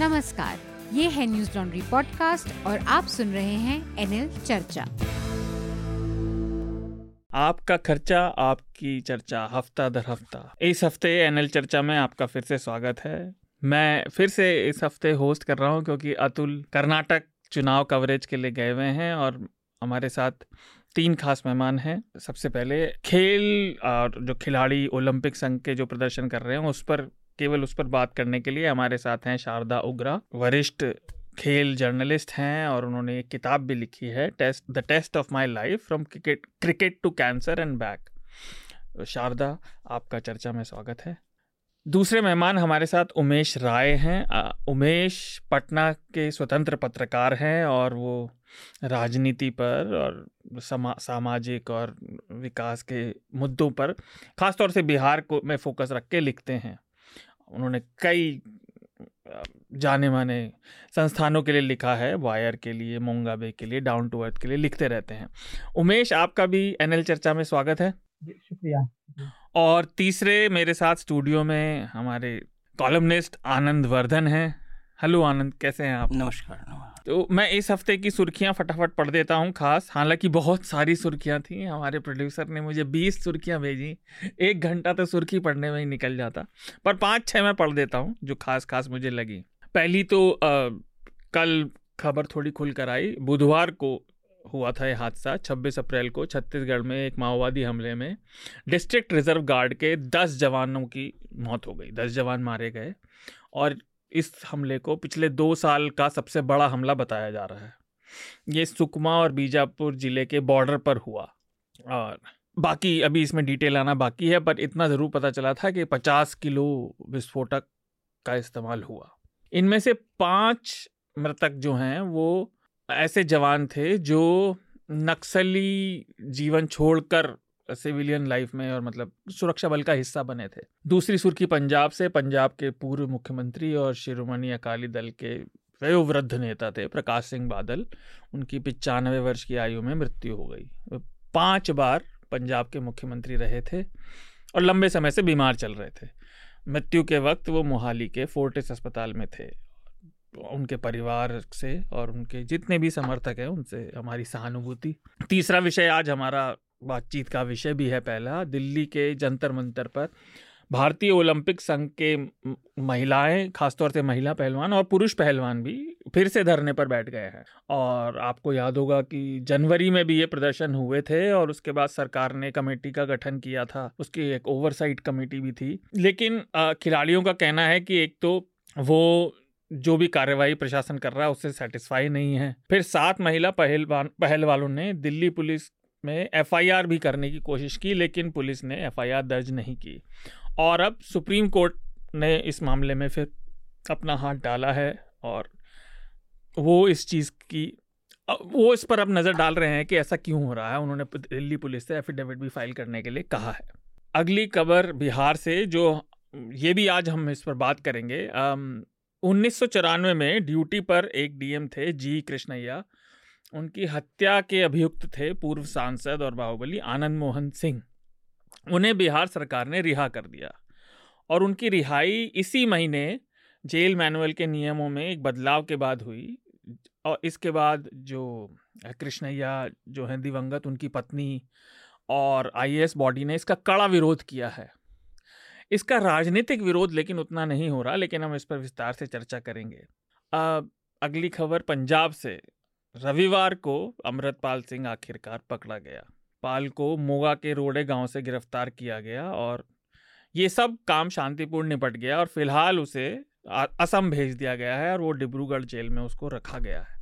नमस्कार, ये है न्यूज़ लॉन्ड्री पॉडकास्ट और आप सुन रहे हैं एनएल चर्चा। आपका खर्चा, आपकी चर्चा, हफ़्ता दर हफ़्ता। इस हफ़्ते एनएल चर्चा में आपका फिर से स्वागत है। मैं फिर से इस हफ़्ते होस्ट कर रहा हूँ क्योंकि अतुल कर्नाटक चुनाव कवरेज के लिए गए हुए हैं और हमारे साथ तीन खास मेहमान हैं। सबसे पहले खेल और जो खिलाड़ी ओलंपिक संघ के जो प्रदर्शन कर रहे हैं, उस पर केवल उस पर बात करने के लिए हमारे साथ हैं शारदा उग्रा। वरिष्ठ खेल जर्नलिस्ट हैं और उन्होंने एक किताब भी लिखी है, test, the test of my life from cricket cricket to cancer and back. Sharda, आपका चर्चा में स्वागत है। दूसरे मेहमान हमारे साथ उमेश राय हैं। उमेश पटना के स्वतंत्र पत्रकार हैं और वो राजनीति पर और समा, सामाजिक और विकास के मुद्दों पर, ख़ासतौर से बिहार को में फोकस रख के लिखते हैं। उन्होंने कई जाने माने संस्थानों के लिए लिखा है वायर के लिए मोंगाबे के लिए डाउन टू अर्थ के लिए लिखते रहते हैं। उमेश आपका भी एनएल चर्चा में स्वागत है। शुक्रिया। और तीसरे मेरे साथ स्टूडियो में हमारे कॉलमनिस्ट आनंद वर्धन हैं। हेलो आनंद कैसे हैं आप? नमस्कार तो मैं इस हफ़्ते की सुर्खियाँ फटाफट पढ़ देता हूँ खास। हालाँकि बहुत सारी सुर्खियाँ थी हमारे प्रोड्यूसर ने मुझे 20 सुर्खियाँ भेजी एक घंटा तो सुर्खी पढ़ने में ही निकल जाता। पर पाँच छः मैं पढ़ देता हूँ जो खास खास मुझे लगी। पहली तो आ, कल खबर थोड़ी खुल कर आई बुधवार को हुआ था यह हादसा 26 अप्रैल को छत्तीसगढ़ में एक माओवादी हमले में डिस्ट्रिक्ट रिज़र्व गार्ड के 10 जवानों की मौत हो गई 10 जवान मारे गए। और इस हमले को पिछले दो साल का सबसे बड़ा हमला बताया जा रहा है। ये सुकमा और बीजापुर ज़िले के बॉर्डर पर हुआ और बाकी अभी इसमें डिटेल आना बाकी है, पर इतना ज़रूर पता चला था कि 50 किलो विस्फोटक का इस्तेमाल हुआ। इनमें से पाँच मृतक जो हैं, वो ऐसे जवान थे जो नक्सली जीवन छोड़कर सिविलियन लाइफ में और मतलब सुरक्षा बल का हिस्सा बने थे। दूसरी सुर्खी पंजाब से, पंजाब के पूर्व मुख्यमंत्री और शिरोमणि अकाली दल के वयोवृद्ध नेता थे, प्रकाश सिंह बादल। उनकी पिचानवे वर्ष की आयु में मृत्यु हो गई। पाँच बार पंजाब के मुख्यमंत्री रहे थे और लंबे समय से बीमार चल रहे थे। मृत्यु के वक्त वो मोहाली के फोर्टिस अस्पताल में थे। उनके परिवार से और उनके जितने भी समर्थक हैं, उनसे हमारी सहानुभूति। तीसरा विषय आज हमारा बातचीत का विषय भी है पहला, दिल्ली के जंतर मंतर पर। भारतीय ओलंपिक संघ के महिलाएँ, खासतौर से महिला पहलवान और पुरुष पहलवान भी फिर से धरने पर बैठ गए हैं। और आपको याद होगा कि जनवरी में भी ये प्रदर्शन हुए थे और उसके बाद सरकार ने कमेटी का गठन किया था, उसकी एक ओवरसाइट कमेटी भी थी। लेकिन खिलाड़ियों का कहना है कि एक तो वो जो भी कार्यवाही प्रशासन कर रहा है, उससे सेटिस्फाई नहीं है। फिर सात महिला पहलवान, पहलवानों ने दिल्ली पुलिस में एफआईआर भी करने की कोशिश की, लेकिन पुलिस ने एफआईआर दर्ज नहीं की। और अब सुप्रीम कोर्ट ने इस मामले में फिर अपना हाथ डाला है और वो इस चीज़ की वो इस पर अब नज़र डाल रहे हैं कि ऐसा क्यों हो रहा है। उन्होंने दिल्ली पुलिस से एफिडेविट भी फ़ाइल करने के लिए कहा है। अगली खबर बिहार से, जो ये भी आज हम इस पर बात करेंगे। उन्नीस सौ चौरानवे में ड्यूटी पर एक डीएम थे जी कृष्णैया। उनकी हत्या के अभियुक्त थे पूर्व सांसद और बाहुबली आनंद मोहन सिंह। उन्हें बिहार सरकार ने रिहा कर दिया और उनकी रिहाई इसी महीने जेल मैनुअल के नियमों में एक बदलाव के बाद हुई और इसके बाद जो कृष्णैया जो हैं, दिवंगत, उनकी पत्नी और आईएएस बॉडी ने इसका कड़ा विरोध किया है। इसका राजनीतिक विरोध लेकिन उतना नहीं हो रहा, लेकिन हम इस पर विस्तार से चर्चा करेंगे। अगली खबर पंजाब से। रविवार को अमृतपाल सिंह आखिरकार पकड़ा गया। पाल को मोगा के रोडे गाँव से गिरफ़्तार किया गया और ये सब काम शांतिपूर्ण निपट गया और फ़िलहाल उसे असम भेज दिया गया है और वो डिब्रूगढ़ जेल में उसको रखा गया है।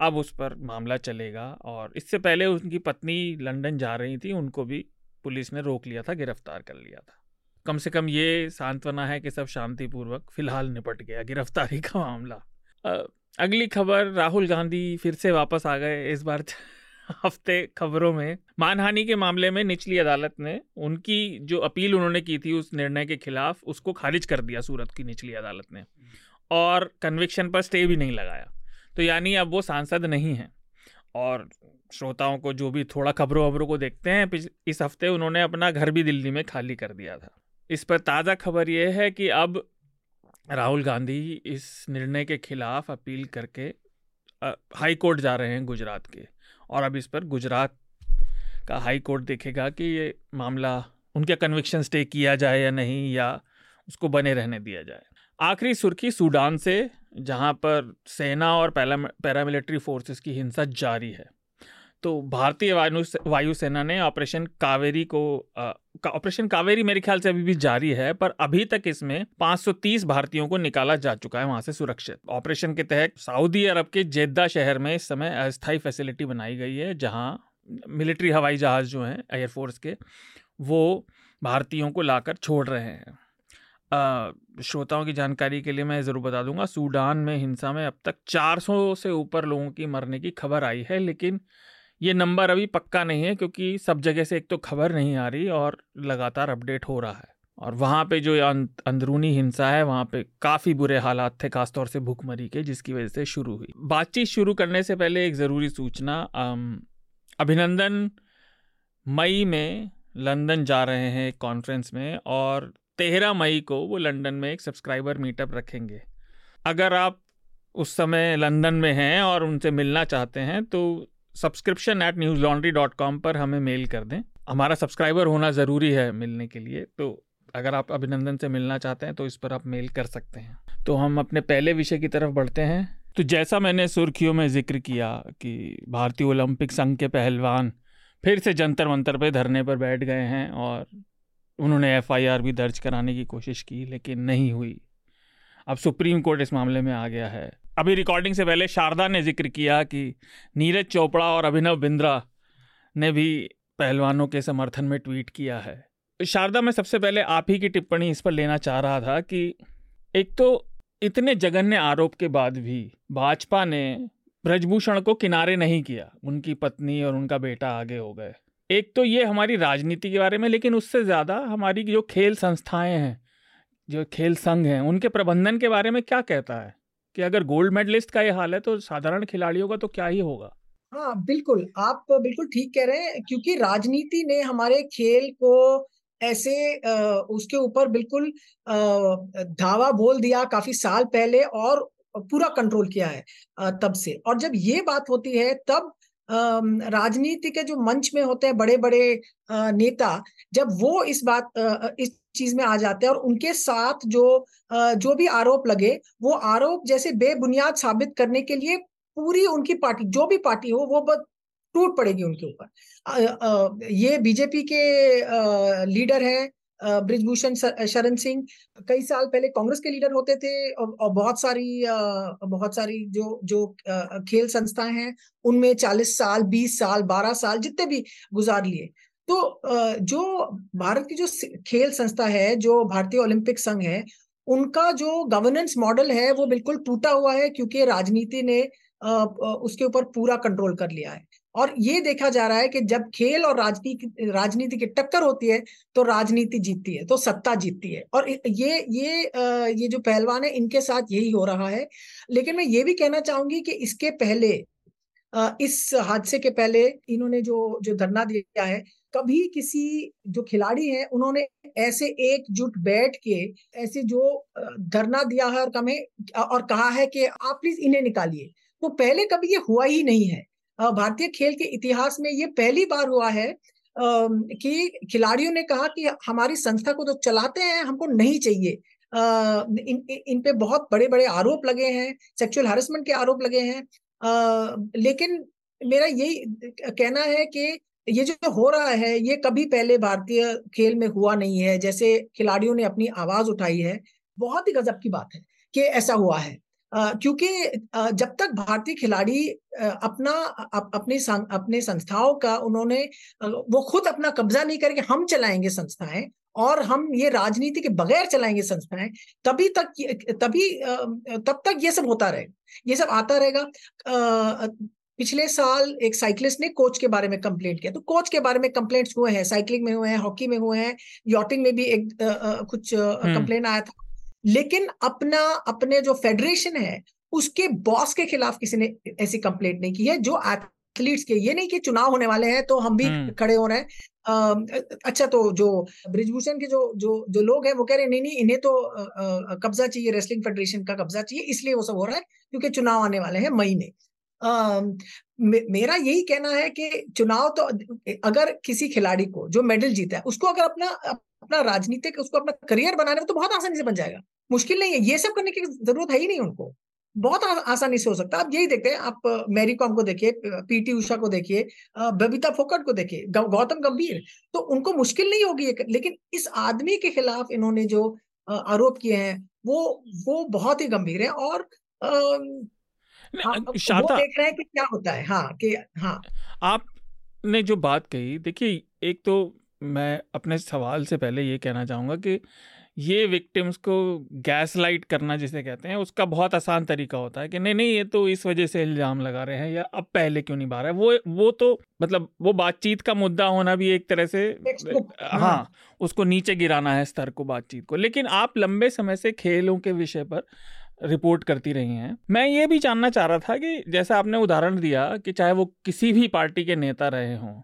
अब उस पर मामला चलेगा और इससे पहले उनकी पत्नी लंदन जा रही थी, उनको भी पुलिस ने रोक लिया था, गिरफ़्तार कर लिया था। कम से कम ये सांत्वना है कि सब शांतिपूर्वक फ़िलहाल निपट गया, गिरफ्तारी का मामला। अगली खबर, राहुल गांधी फिर से वापस आ गए इस बार हफ़्ते खबरों में। मानहानि के मामले में निचली अदालत ने उनकी जो अपील उन्होंने की थी उस निर्णय के खिलाफ उसको खारिज कर दिया, सूरत की निचली अदालत ने। और कन्विक्शन पर स्टे भी नहीं लगाया। तो यानी अब वो सांसद नहीं हैं। और श्रोताओं को जो भी थोड़ा खबरों वबरों को देखते हैं इस हफ़्ते उन्होंने अपना घर भी दिल्ली में खाली कर दिया था। इस पर ताज़ा खबर यह है कि अब राहुल गांधी इस निर्णय के खिलाफ अपील करके हाई कोर्ट जा रहे हैं गुजरात के। और अब इस पर गुजरात का हाई कोर्ट देखेगा कि ये मामला, उनके कन्विक्शन स्टे किया जाए या नहीं, या उसको बने रहने दिया जाए। आखिरी सुर्खी सूडान से, जहाँ पर सेना और पैरामिलिट्री फोर्सेस की हिंसा जारी है। तो भारतीय वायु वायुसेना ने ऑपरेशन कावेरी को ऑपरेशन का, कावेरी मेरे ख्याल से अभी भी जारी है पर अभी तक इसमें 530 भारतीयों को निकाला जा चुका है वहाँ से सुरक्षित। ऑपरेशन के तहत सऊदी अरब के जेद्दा शहर में इस समय अस्थायी फैसिलिटी बनाई गई है जहाँ मिलिट्री हवाई जहाज़ जो हैं एयरफोर्स के वो भारतीयों को लाकर छोड़ रहे हैं। श्रोताओं की जानकारी के लिए मैं ज़रूर बता दूँगा सूडान में हिंसा में अब तक 400 से ऊपर लोगों की मरने की खबर आई है लेकिन ये नंबर अभी पक्का नहीं है क्योंकि सब जगह से एक तो खबर नहीं आ रही और लगातार अपडेट हो रहा है। और वहाँ पे जो अंदरूनी हिंसा है, वहाँ पे काफ़ी बुरे हालात थे, खासतौर से भूखमरी के, जिसकी वजह से शुरू हुई। बातचीत शुरू करने से पहले एक ज़रूरी सूचना अभिनंदन मई में लंदन जा रहे हैं एक कॉन्फ्रेंस में और तेरह मई को वो लंदन में एक सब्सक्राइबर मीटअप रखेंगे। अगर आप उस समय लंदन में हैं और उनसे मिलना चाहते हैं तो subscription at Newslaundry dot com पर हमें मेल कर दें। हमारा सब्सक्राइबर होना ज़रूरी है मिलने के लिए तो अगर आप अभिनंदन से मिलना चाहते हैं तो इस पर आप मेल कर सकते हैं। तो हम अपने पहले विषय की तरफ़ बढ़ते हैं। तो जैसा मैंने सुर्खियों में ज़िक्र किया कि भारतीय ओलंपिक संघ के पहलवान फिर से जंतर मंतर पे धरने पर बैठ गए हैं और उन्होंने एफआईआर भी दर्ज कराने की कोशिश की, लेकिन नहीं हुई। अब सुप्रीम कोर्ट इस मामले में आ गया है। अभी रिकॉर्डिंग से पहले शारदा ने ज़िक्र किया कि नीरज चोपड़ा और अभिनव बिंद्रा ने भी पहलवानों के समर्थन में ट्वीट किया है। शारदा, मैं सबसे पहले आप ही की टिप्पणी इस पर लेना चाह रहा था कि एक तो इतने जघन्य आरोप के बाद भी भाजपा ने ब्रजभूषण को किनारे नहीं किया। उनकी पत्नी और उनका बेटा आगे हो गए। एक तो ये हमारी राजनीति के बारे में, लेकिन उससे ज़्यादा हमारी जो खेल संस्थाएँ हैं, जो खेल संघ हैं, उनके प्रबंधन के बारे में क्या कहता है? कि अगर गोल्ड मेडलिस्ट का ये हाल है तो साधारण खिलाड़ियों का तो क्या ही होगा? हाँ बिल्कुल। आप बिल्कुल ठीक कह रहे हैं, क्योंकि राजनीति ने हमारे खेल को ऐसे उसके ऊपर बिल्कुल धावा बोल दिया काफ़ी साल पहले और पूरा कंट्रोल किया है तब से। और जब ये बात होती है, तब राजनीति के जो मंच में होते हैं बड़े बड़े नेता, जब वो इस बात इस चीज़ में आ जाते हैं और उनके साथ जो जो भी आरोप लगे, वो आरोप जैसे बेबुनियाद साबित करने के लिए पूरी उनकी पार्टी, जो भी पार्टी हो, वो टूट पड़ेगी उनके ऊपर। ये बीजेपी के लीडर हैं ब्रिजभूषण शरण सिंह। कई साल पहले कांग्रेस के लीडर होते थे और बहुत सारी बहुत सारी जो जो खेल संस्थाएँ हैं, उनमें 40 साल 20 साल 12 साल जितने भी गुजार लिए। तो जो भारत की जो खेल संस्था है, जो भारतीय ओलंपिक संघ है, उनका जो गवर्नेंस मॉडल है, वो बिल्कुल टूटा हुआ है, क्योंकि राजनीति ने उसके ऊपर पूरा कंट्रोल कर लिया है। और ये देखा जा रहा है कि जब खेल और राजनीति राजनीति की टक्कर होती है तो राजनीति जीतती है तो सत्ता जीतती है। और ये ये ये जो पहलवान है, इनके साथ यही हो रहा है। लेकिन मैं ये भी कहना चाहूँगी कि इसके पहले इस हादसे के पहले इन्होंने जो जो धरना दिया है, कभी किसी जो खिलाड़ी हैं, उन्होंने ऐसे एकजुट बैठ के, ऐसे जो धरना दिया है और कमे, और कहा है कि आप प्लीज़ इन्हें निकालिए। तो पहले कभी ये हुआ ही नहीं है। भारतीय खेल के इतिहास में ये पहली बार हुआ है कि खिलाड़ियों ने कहा कि हमारी संस्था को तो चलाते हैं, हमको नहीं चाहिए। इन इन पे बहुत बड़े बड़े आरोप लगे हैं सेक्सुअल हैरेसमेंट के आरोप लगे हैं। लेकिन मेरा यही कहना है कि ये जो हो रहा है, ये कभी पहले भारतीय खेल में हुआ नहीं है। जैसे खिलाड़ियों ने अपनी आवाज़ उठाई है, बहुत ही गजब की बात है कि ऐसा हुआ है। क्योंकि जब तक भारतीय खिलाड़ी अपना अप, अपने अपने संस्थाओं का उन्होंने वो खुद अपना कब्जा नहीं करके हम चलाएँगे संस्थाएँ और हम ये राजनीति के बगैर चलाएँगे संस्थाएँ तभी तक तभी तब तक ये सब होता रहेगा ये सब आता रहेगा पिछले साल एक साइकिलिस्ट ने कोच के बारे में कंप्लेंट किया तो कोच के बारे में कंप्लेंट्स हुए हैं साइकिलिंग में हुए हैं हॉकी में हुए हैं यॉटिंग में भी एक आ, आ, कुछ हम्म। आया था लेकिन अपना अपने जो फेडरेशन है उसके बॉस के खिलाफ किसी ने ऐसी कंप्लेंट नहीं की है जो एथलीट्स के ये नहीं कि चुनाव होने वाले हैं तो हम भी हम्म। खड़े हो रहे हैं अच्छा तो जो ब्रिजभूषण के जो जो जो लोग हैं वो कह रहे हैं नहीं नहीं इन्हें तो कब्जा चाहिए रेसलिंग फेडरेशन का कब्जा चाहिए इसलिए वो सब हो रहा है क्योंकि चुनाव आने वाले हैं मई में मे, मेरा यही कहना है कि चुनाव तो अगर किसी खिलाड़ी को जो मेडल जीता है उसको अगर अपना अपना राजनीतिक उसको अपना करियर बनाने में तो बहुत आसानी से बन जाएगा। मुश्किल नहीं है ये सब करने की ज़रूरत है ही नहीं उनको। बहुत आ, आसानी से हो सकता है। आप यही देखते हैं आप मैरी कॉम को देखिए पीटी उषा को देखिए बबीता फोकट को देखिए गौतम गंभीर। तो उनको मुश्किल नहीं होगी लेकिन इस आदमी के खिलाफ इन्होंने जो आरोप किए हैं वो वो बहुत ही गंभीर है और हाँ, शाता वो देख रहे हैं कि क्या होता है। हाँ कि हाँ। आपने जो बात कही देखिए एक तो मैं अपने सवाल से पहले ये कहना चाहूँगा कि ये विक्टिम्स को गैस लाइट करना जिसे कहते हैं उसका बहुत आसान तरीका होता है कि नहीं नहीं ये तो इस वजह से इल्ज़ाम लगा रहे हैं या अब पहले क्यों नहीं बा रहा है? वो वो तो मतलब वो बातचीत का मुद्दा होना भी एक तरह से हाँ, हाँ। उसको नीचे गिराना है स्तर को बातचीत को। लेकिन आप लंबे समय से खेलों के विषय पर रिपोर्ट करती रही हैं। मैं ये भी जानना चाह रहा था कि जैसा आपने उदाहरण दिया कि चाहे वो किसी भी पार्टी के नेता रहे हों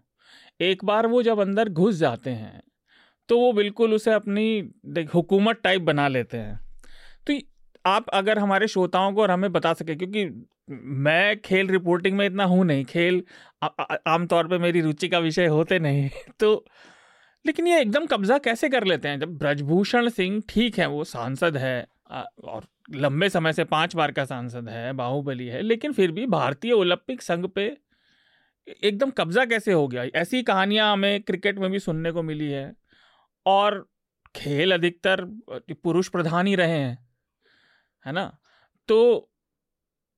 एक बार वो जब अंदर घुस जाते हैं तो वो बिल्कुल उसे अपनी हुकूमत टाइप बना लेते हैं। तो आप अगर हमारे श्रोताओं को और हमें बता सके, क्योंकि मैं खेल रिपोर्टिंग में इतना हूँ नहीं, खेल आमतौर पे मेरी रुचि का विषय होते नहीं तो लेकिन ये एकदम कब्जा कैसे कर लेते हैं? जब ब्रजभूषण सिंह ठीक है, वो सांसद है और लंबे समय से पाँच बार का सांसद है, बाहुबली है, लेकिन फिर भी भारतीय ओलंपिक संघ पे एकदम कब्जा कैसे हो गया? ऐसी कहानियाँ हमें क्रिकेट में भी सुनने को मिली है और खेल अधिकतर पुरुष प्रधान ही रहे हैं, है ना? तो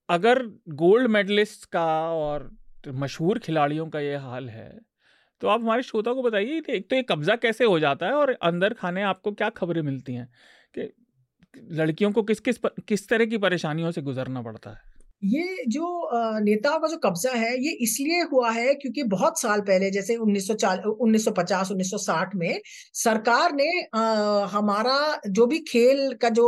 अगर गोल्ड मेडलिस्ट का और मशहूर खिलाड़ियों का ये हाल है तो आप हमारे श्रोता को बताइए एक तो ये कब्जा कैसे हो जाता है और अंदर खाने आपको क्या खबरें मिलती हैं कि लड़कियों को किस किस किस तरह की परेशानियों से गुजरना पड़ता है? ये जो नेताओं का जो कब्जा है, ये इसलिए हुआ है क्योंकि बहुत साल पहले, जैसे 1940 1950 1960 में सरकार ने हमारा जो भी खेल का जो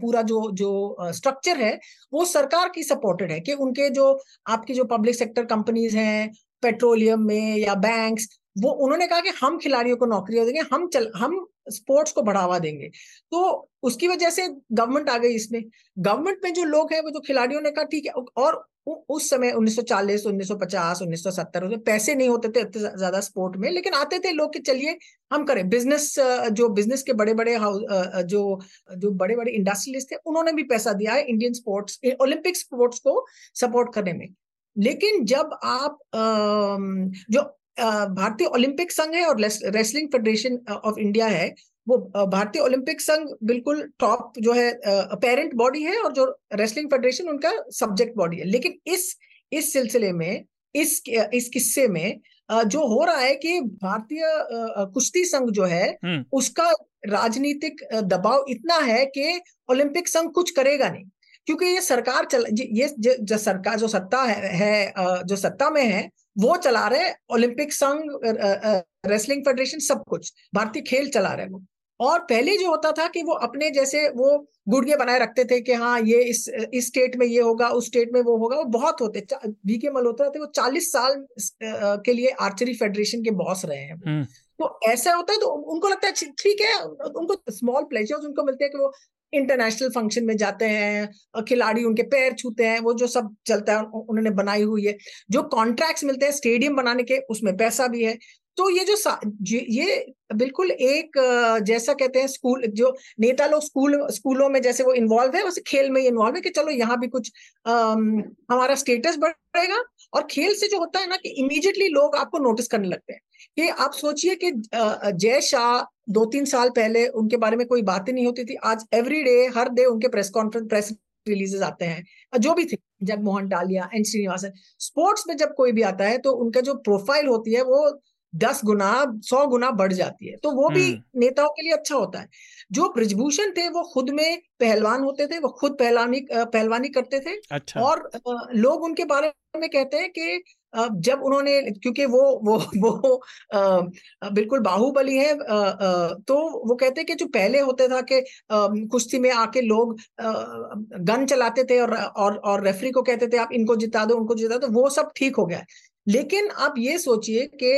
पूरा जो जो स्ट्रक्चर है, वो सरकार की सपोर्टेड है कि उनके जो, आपकी जो पब्लिक सेक्टर कंपनीज़ हैं पेट्रोलियम में या बैंक्स वो, उन्होंने कहा कि हम खिलाड़ियों को नौकरियाँ देंगे, हम चल, हम स्पोर्ट्स को बढ़ावा देंगे। तो उसकी वजह से गवर्नमेंट आ गई इसमें। गवर्नमेंट में जो लोग हैं, वो जो खिलाड़ियों ने कहा, ठीक है, और उस समय 1940 1950 1970 उसमें पैसे नहीं होते थे ज़्यादा स्पोर्ट में, लेकिन आते थे लोग कि चलिए, हम करें। बिज़नेस, जो बिज़नेस के बड़े बड़े जो जो बड़े बड़े इंडस्ट्रियलिस्ट थे, उन्होंने भी पैसा दिया है इंडियन स्पोर्ट्स ओलंपिक स्पोर्ट्स को सपोर्ट करने में। लेकिन जब आप जो भारतीय ओलंपिक संघ है और रेसलिंग फेडरेशन ऑफ़ इंडिया है। वो भारतीय ओलंपिक संघ बिल्कुल टॉप जो है पेरेंट बॉडी है और जो रेसलिंग फेडरेशन उनका सब्जेक्ट बॉडी है। लेकिन इस इस सिलसिले में इस इस किस्से में जो हो रहा है कि भारतीय कुश्ती संघ जो है हम्म। उसका राजनीतिक दबाव इतना है कि ओलंपिक संघ कुछ करेगा नहीं। क्योंकि ये सरकार चल ये जो सरकार जो सत्ता है, है जो सत्ता में है वो चला रहे ओलंपिक संघ रेसलिंग फेडरेशन सब कुछ भारतीय खेल चला रहे वो और पहले जो होता था कि वो अपने जैसे वो गुड़िया बनाए रखते थे कि हाँ ये इस इस स्टेट में ये होगा उस स्टेट में वो होगा वो बहुत होते वी के मल्होत्रा थे वो चालीस साल के लिए आर्चरी फेडरेशन के बॉस रहे हैं हम्म। तो ऐसा होता है तो उनको लगता है ठीक है उनको स्मॉल प्लेजर्स उनको मिलते हैं कि वो इंटरनेशनल फ़ंक्शन में जाते हैं खिलाड़ी उनके पैर छूते हैं वो जो सब चलता है उन्होंने बनाई हुई है। जो कॉन्ट्रैक्ट्स मिलते हैं स्टेडियम बनाने के उसमें पैसा भी है। तो ये जो ये बिल्कुल एक जैसा कहते हैं स्कूल जो नेता लोग स्कूल स्कूलों में जैसे वो इन्वॉल्व है वैसे खेल में इन्वॉल्व है कि चलो यहाँ भी कुछ आ, हमारा स्टेटस बढ़ेगा। और खेल से जो होता है ना कि इमीडिएटली लोग आपको नोटिस करने लगते हैं कि आप सोचिए कि जय शाह दो तीन साल पहले उनके बारे में कोई बातें नहीं होती थी। आज एवरी डे हर डे उनके प्रेस कॉन्फ्रेंस प्रेस रिलीजेस आते हैं। जो भी थे जगमोहन डालिया एन श्रीनिवासन स्पोर्ट्स में जब कोई भी आता है तो उनका जो प्रोफ़ाइल होती है वो दस गुना सौ गुना बढ़ जाती है। तो वो भी हम्म। नेताओं के लिए अच्छा होता है। जो ब्रजभूषण थे वो खुद में पहलवान होते थे वो खुद पहलवानी पहलवानी करते थे। अच्छा। और लोग उनके बारे में कहते हैं कि जब उन्होंने, क्योंकि वो वो वो बिल्कुल बाहुबली है तो वो कहते कि जो पहले होते था कि कुश्ती में आके लोग गन चलाते थे और और और रेफरी को कहते थे, आप इनको जिता दो, उनको जिता दो। वो सब ठीक हो गया। लेकिन आप ये सोचिए कि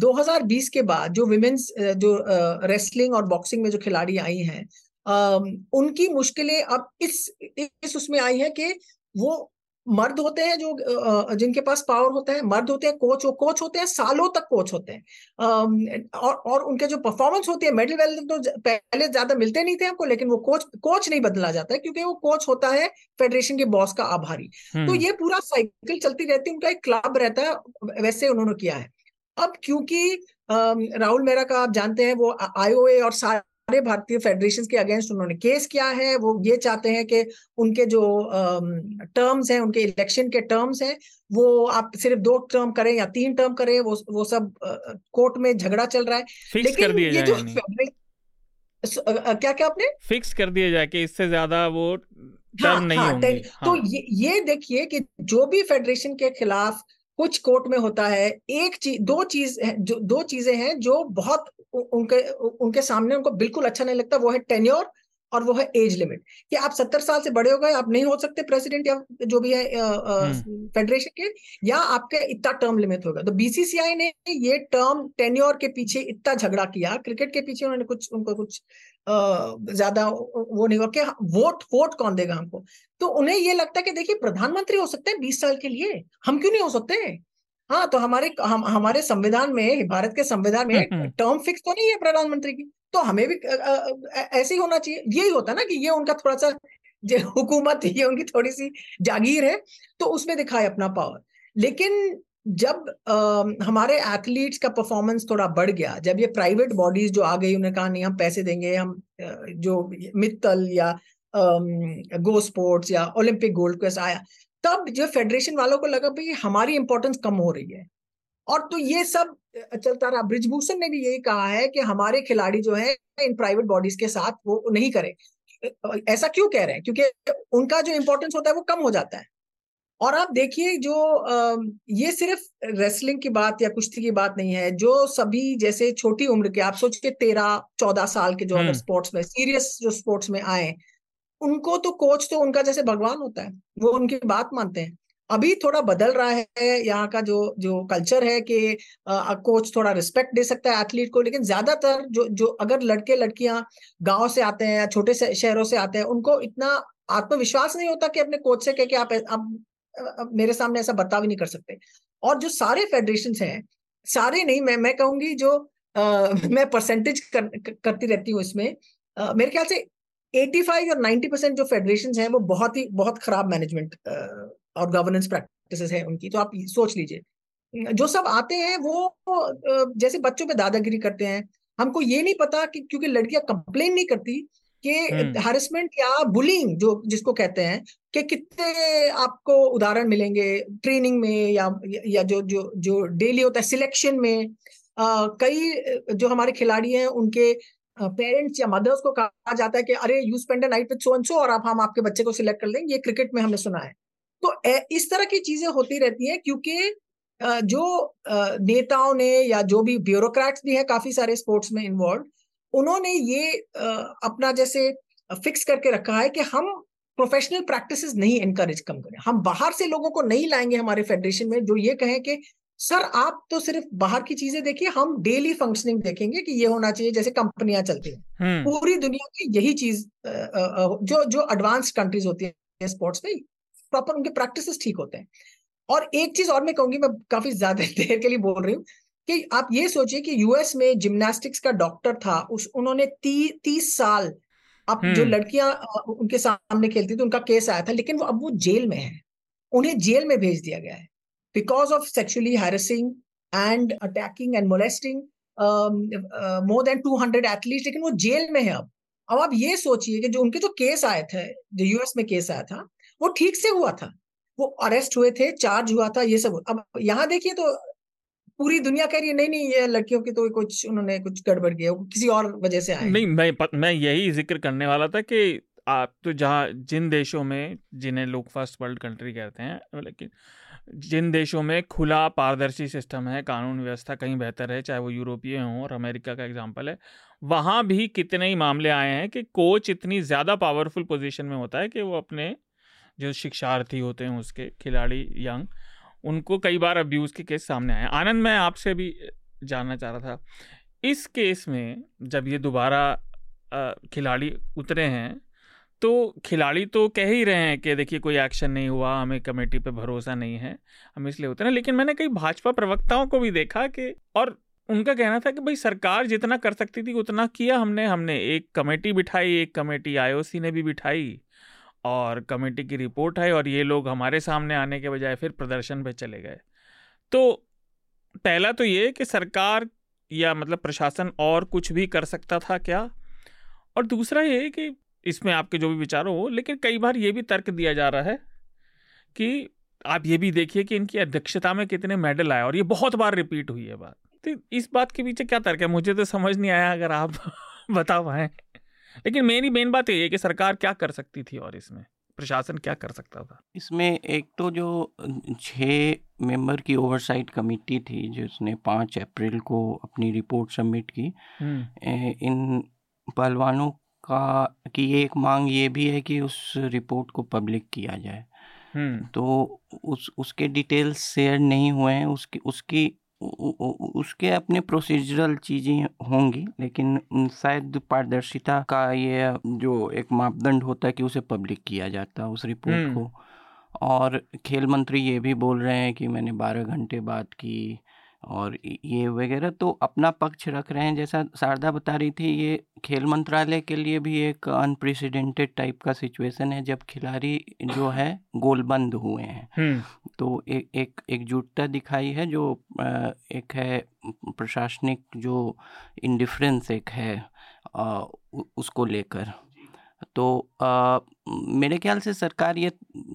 2020 के बाद जो विमेन्स जो रेसलिंग और बॉक्सिंग में जो खिलाड़ी आई हैं उनकी मुश्किलें अब इस इस उसमें आई है कि वो मर्द होते हैं जो जिनके पास पावर होता है मर्द होते हैं कोच वो कोच होते हैं सालों तक कोच होते हैं। और और उनके जो परफॉर्मेंस होती है मेडल वेल तो पहले ज़्यादा मिलते नहीं थे हमको लेकिन वो कोच कोच नहीं बदला जाता है क्योंकि वो कोच होता है फेडरेशन के बॉस का आभारी। तो हम्म। ये पूरा साइकिल चलती रहती है उनका एक क्लब रहता है वैसे उन्होंने किया है। अब क्योंकि राहुल मेहरा का आप जानते हैं वो आईओए और सारे सारे भारतीय फेडरेशन के अगेंस्ट उन्होंने केस किया है। वो ये चाहते हैं कि उनके जो टर्म्स हैं उनके इलेक्शन के टर्म्स हैं वो आप सिर्फ़ दो टर्म करें या तीन टर्म करें वो वो सब कोर्ट में झगड़ा चल रहा है। लेकिन ये जो क्या क्या आपने? फिक्स कर दिया जाए कि इससे ज़्यादा वो टर्म हाँ, नहीं हाँ, होंगे। तो हाँ. ये ये देखिए कि जो भी फेडरेशन के खिलाफ कुछ कोर्ट में होता है, एक चीज़ दो चीज़ दो चीज़ें हैं जो बहुत उनके उनके सामने उनको बिल्कुल अच्छा नहीं लगता, वो है टेन्योर और वो है एज लिमिट कि आप सत्तर साल से बड़े हो गए आप नहीं हो सकते प्रेसिडेंट या जो भी है फेडरेशन हम्म। के या आपके इतना टर्म लिमिट होगा तो बीसीसीआई ने ये टर्म टेन्योर के पीछे इतना झगड़ा किया क्रिकेट के पीछे उन्होंने कुछ उनको कुछ ज़्यादा वो नहीं हुआ कि वोट वोट कौन देगा हमको? तो उन्हें ये लगता है कि देखिए प्रधानमंत्री हो सकते हैं बीस साल के लिए. हम क्यों नहीं हो सकते? हाँ तो हमारे हम हमारे संविधान में भारत के संविधान में टर्म हम्म, फिक्स हम्म। तो नहीं है प्रधानमंत्री की. तो हमें भी ऐसे ही होना चाहिए। यही होता ना कि ये उनका थोड़ा सा हुकूमत ये उनकी थोड़ी सी जागीर है तो उसमें दिखाए अपना पावर लेकिन जब आ, हमारे एथलीट्स का परफॉर्मेंस थोड़ा बढ़ गया जब ये प्राइवेट बॉडीज जो आ गई उन्हें कहा नहीं हम पैसे देंगे हम जो मित्तल या गो स्पोर्ट्स या ओलंपिक गोल्ड क्वेस्ट आया। तब जो फेडरेशन वालों को लगा भाई हमारी इंपॉर्टेंस कम हो रही है। और तो ये सब चलता रहा ब्रिजभूषण ने भी यही कहा है कि हमारे खिलाड़ी जो है इन प्राइवेट बॉडीज के साथ वो नहीं करे। ऐसा क्यों कह रहे हैं? क्योंकि उनका जो इंपॉर्टेंस होता है वो कम हो जाता है। और आप देखिए जो ये सिर्फ़ रेसलिंग की बात या कुश्ती की बात नहीं है जो सभी जैसे छोटी उम्र के आप सोचिए तेरह चौदह साल के जो अगर स्पोर्ट्स में सीरियस जो स्पोर्ट्स में आए उनको तो कोच तो उनका जैसे भगवान होता है वो उनकी बात मानते हैं। अभी थोड़ा बदल रहा है यहाँ का जो जो कल्चर है कि कोच थोड़ा रिस्पेक्ट दे सकता है एथलीट को लेकिन ज़्यादातर जो जो अगर लड़के लड़कियाँ गाँव से आते हैं या छोटे से शहरों से आते हैं उनको इतना आत्मविश्वास नहीं होता कि अपने कोच से कह के आप अब मेरे सामने ऐसा बर्ताव नहीं कर सकते। और जो सारे फेडरेशन हैं सारे नहीं मैं मैं कहूँगी जो आ, मैं परसेंटेज कर, करती रहती हूँ इसमें आ, मेरे ख्याल से 85 और 90 परसेंट जो फेडरेशन हैं वो बहुत ही बहुत खराब मैनेजमेंट और गवर्नेंस प्रैक्टिस है उनकी तो आप सोच लीजिए। जो सब आते हैं वो जैसे बच्चों पे दादागिरी करते हैं हमको ये नहीं पता कि क्योंकि लड़कियाँ कंप्लेन नहीं करती कि हैरेसमेंट हम्म। या बुलिंग जो जिसको कहते हैं कि कितने आपको उदाहरण मिलेंगे ट्रेनिंग में या या जो जो जो डेली होता है सिलेक्शन में। आ, कई जो हमारे खिलाड़ी हैं उनके पेरेंट्स या मदर्स को कहा जाता है कि अरे you spend night with so and so और आप हम आपके बच्चे को सिलेक्ट कर देंगे ये क्रिकेट में हमने सुना है। तो इस तरह की चीज़ें होती रहती हैं क्योंकि जो नेताओं ने या जो भी ब्यूरोक्रेट्स भी हैं काफ़ी सारे स्पोर्ट्स में इन्वॉल्व उन्होंने ये अपना जैसे फिक्स करके रखा है कि हम प्रोफेशनल प्रैक्टिसेस नहीं इनकरेज कम करें हम बाहर से लोगों को नहीं लाएँगे हमारे फेडरेशन में जो ये कहें कि सर आप तो सिर्फ़ बाहर की चीज़ें देखिए हम डेली फंक्शनिंग देखेंगे कि ये होना चाहिए जैसे कंपनियाँ चलती हैं हम्म। पूरी दुनिया की यही चीज़ जो जो एडवांस कंट्रीज़ होती है स्पोर्ट्स में प्रॉपर उनके प्रैक्टिस ठीक होते हैं। और एक चीज़ और मैं कहूँगी मैं काफ़ी ज़्यादा देर के लिए बोल रही हूँ कि आप ये सोचिए कि यूएस में जिम्नास्टिक्स का डॉक्टर था उस उन्होंने ती, तीस साल अब जो हम्म। लड़कियाँ उनके सामने खेलती थी उनका केस आया था लेकिन वो अब वो जेल में है। उन्हें जेल में भेज दिया गया है। Because of sexually harassing and attacking and molesting more than two hundred athlete लेकिन वो जेल में है अब। अब आप ये सोचिए कि जो उनके जो केस आए थे जो यूएस में केस आया था वो ठीक से हुआ था। वो अरेस्ट हुए थे चार्ज हुआ था, ये सब। अब यहाँ देखिए तो पूरी दुनिया कह रही है, नहीं नहीं, ये लड़कियों की तो कुछ, उन्होंने कुछ गड़बड़ किया किसी और वजह से आए नहीं, मैं मैं यही ज़िक्र करने वाला था कि आप तो जहाँ, जिन देशों में, जिन्हें लोग फ़र्स्ट वर्ल्ड कंट्री कहते हैं, लेकिन जिन देशों में खुला पारदर्शी सिस्टम है, कानून व्यवस्था कहीं बेहतर है, चाहे वो यूरोपीय हों और अमेरिका का एग्ज़ाम्पल है, वहाँ भी कितने ही मामले आए हैं कि कोच इतनी ज़्यादा पावरफुल पोजीशन में होता है कि वो अपने जो शिक्षार्थी होते हैं उसके खिलाड़ी यंग, उनको कई बार अब्यूज़ के केस सामने आए आनंद, मैं आपसे भी जानना चाह रहा था, इस केस में जब ये दोबारा खिलाड़ी उतरे हैं तो खिलाड़ी तो कह ही रहे हैं कि देखिए, कोई एक्शन नहीं हुआ, हमें कमेटी पे भरोसा नहीं है, हम इसलिए उतरे लेकिन मैंने कई भाजपा प्रवक्ताओं को भी देखा कि, और उनका कहना था कि भाई, सरकार जितना कर सकती थी, उतना किया हमने हमने एक कमेटी बिठाई, एक कमेटी आईओसी ने भी बिठाई। और कमेटी की रिपोर्ट आई और ये लोग हमारे सामने आने के बजाय फिर प्रदर्शन पे चले गए। तो पहला तो ये कि सरकार या मतलब प्रशासन और कुछ भी कर सकता था क्या? और दूसरा ये कि इसमें आपके जो भी विचार हो, लेकिन कई बार ये भी तर्क दिया जा रहा है कि आप ये भी देखिए कि इनकी अध्यक्षता में कितने मेडल आए और ये बहुत बार रिपीट हुई है बात। तो इस बात के पीछे क्या तर्क है? मुझे तो समझ नहीं आया अगर आप बता पाए लेकिन मेरी मेन बात ये है कि सरकार क्या कर सकती थी और इसमें प्रशासन क्या कर सकता था इसमें एक तो जो छः मेंबर की ओवरसाइट कमेटी थी जिसने पाँच अप्रैल को अपनी रिपोर्ट सबमिट की हम्म। इन पहलवानों का की एक मांग ये भी है कि उस रिपोर्ट को पब्लिक किया जाए हम्म। तो उस उसके डिटेल्स शेयर नहीं हुए हैं उसकी उसकी उसके अपने प्रोसीजरल चीज़ें होंगी लेकिन शायद पारदर्शिता का ये जो एक मापदंड होता है कि उसे पब्लिक किया जाता है उस रिपोर्ट हम्म। को और खेल मंत्री ये भी बोल रहे हैं कि मैंने बारह घंटे बात की और ये वगैरह तो अपना पक्ष रख रहे हैं जैसा शारदा बता रही थी ये खेल मंत्रालय के लिए भी एक अनप्रेसिडेंटेड टाइप का सिचुएशन है जब खिलाड़ी जो है गोलबंद हुए हैं। तो एक एक एकजुटता दिखाई है जो एक है प्रशासनिक जो इंडिफरेंस एक है उसको लेकर। तो आ, मेरे ख्याल से सरकार ये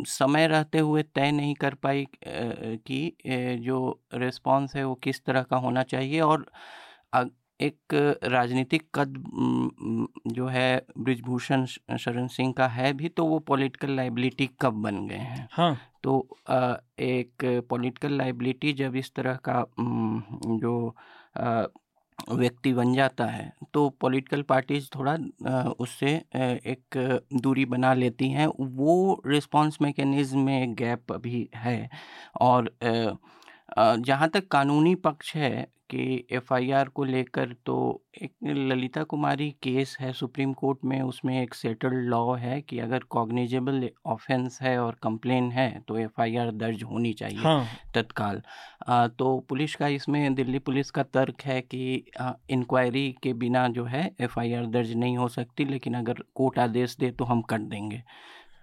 समय रहते हुए तय नहीं कर पाई कि जो रिस्पांस है वो किस तरह का होना चाहिए और एक राजनीतिक कद जो है ब्रिजभूषण शरण सिंह का है भी तो वो पॉलिटिकल लाइबिलिटी कब बन गए हैं? हाँ। तो एक पॉलिटिकल लाइबिलिटी जब इस तरह का जो व्यक्ति बन जाता है तो पॉलिटिकल पार्टीज़ थोड़ा उससे एक दूरी बना लेती हैं। वो रिस्पांस मैकेनिज्म में गैप अभी है और जहाँ तक कानूनी पक्ष है कि एफआईआर को लेकर तो एक ललिता कुमारी केस है सुप्रीम कोर्ट में उसमें एक सेटल्ड लॉ है कि अगर कॉग्निजेबल ऑफेंस है और कंप्लेन है तो एफआईआर दर्ज होनी चाहिए हाँ। तत्काल। तो पुलिस का इसमें दिल्ली पुलिस का तर्क है कि इंक्वायरी के बिना जो है एफआईआर दर्ज नहीं हो सकती लेकिन अगर कोर्ट आदेश दे तो हम कर देंगे।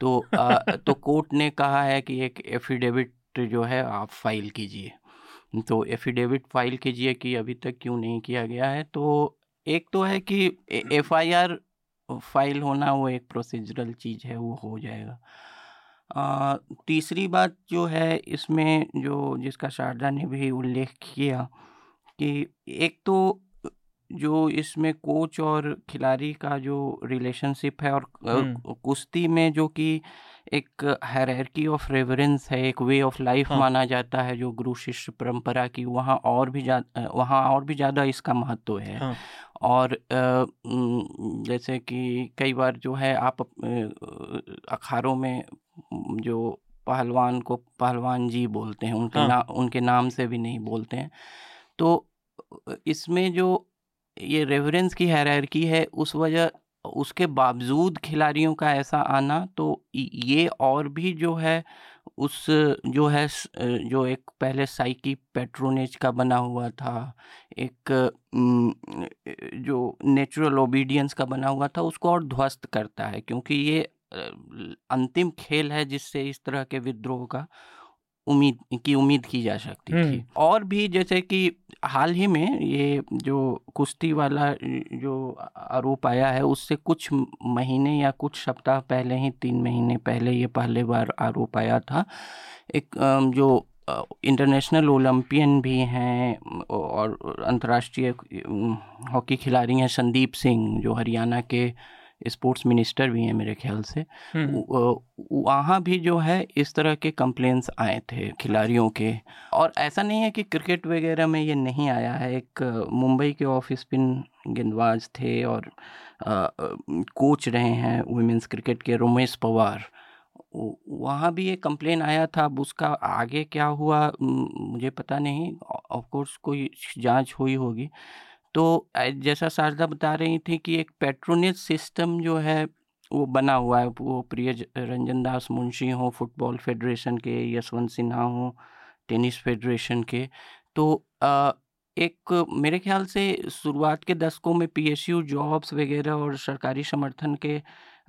तो आ, तो कोर्ट ने कहा है कि एक एफिडेविट जो है आप फ़ाइल कीजिए। तो एफिडेविट फ़ाइल कीजिए कि अभी तक क्यों नहीं किया गया है। तो एक तो है कि एफआईआर फ़ाइल होना वो एक प्रोसीजरल चीज़ है वो हो जाएगा। आ, तीसरी बात जो है इसमें जो जिसका शारदा ने भी उल्लेख किया कि एक तो जो इसमें कोच और खिलाड़ी का जो रिलेशनशिप है और कुश्ती में जो कि एक हायरार्की ऑफ़ रेवरेंस है एक वे ऑफ़ लाइफ हाँ। माना जाता है जो गुरु शिष्य परंपरा की वहाँ और भी ज़्यादा वहाँ और भी ज़्यादा इसका महत्व है हाँ। और जैसे कि कई बार जो है आप अखाड़ों में जो पहलवान को पहलवान जी बोलते हैं उनके हाँ। ना उनके नाम से भी नहीं बोलते हैं तो इसमें जो ये रेवरेंस की हैरारकी है, उस वजह, उसके बावजूद खिलाड़ियों का ऐसा आना तो ये और भी जो है, उस, जो है जो एक पहले साइकी पेट्रोनेज का बना हुआ था, एक जो नेचुरल ओबीडियंस का बना हुआ था, उसको और ध्वस्त करता है, क्योंकि ये अंतिम खेल है जिससे इस तरह के विद्रोह का उम्मीद की उम्मीद की जा सकती थी। और भी जैसे कि हाल ही में ये जो कुश्ती वाला जो आरोप आया है उससे कुछ महीने या कुछ सप्ताह पहले ही तीन महीने पहले ये पहले बार आरोप आया था। एक जो इंटरनेशनल ओलंपियन भी हैं और अंतर्राष्ट्रीय हॉकी खिलाड़ी हैं संदीप सिंह जो हरियाणा के स्पोर्ट्स मिनिस्टर भी हैं मेरे ख्याल से। वहाँ भी जो है इस तरह के कंप्लेंट्स आए थे खिलाड़ियों के। और ऐसा नहीं है कि क्रिकेट वगैरह में ये नहीं आया है। एक मुंबई के ऑफ़ स्पिन गेंदबाज थे और आ, कोच रहे हैं वुमेंस क्रिकेट के रोमेश पवार। वहाँ भी ये कंप्लेन आया था। अब उसका आगे क्या हुआ मुझे पता नहीं। ऑफ़ कोर्स कोई जाँच हुई होगी। तो जैसा शारदा बता रही थी कि एक पेट्रोनेज सिस्टम जो है, वो बना हुआ है, वो प्रिय रंजन दास मुंशी हों, फुटबॉल फेडरेशन के, यशवंत सिन्हा हों, टेनिस फेडरेशन के। तो एक मेरे ख्याल से शुरुआत के दशकों में पीएसयू जॉब्स वगैरह और सरकारी समर्थन के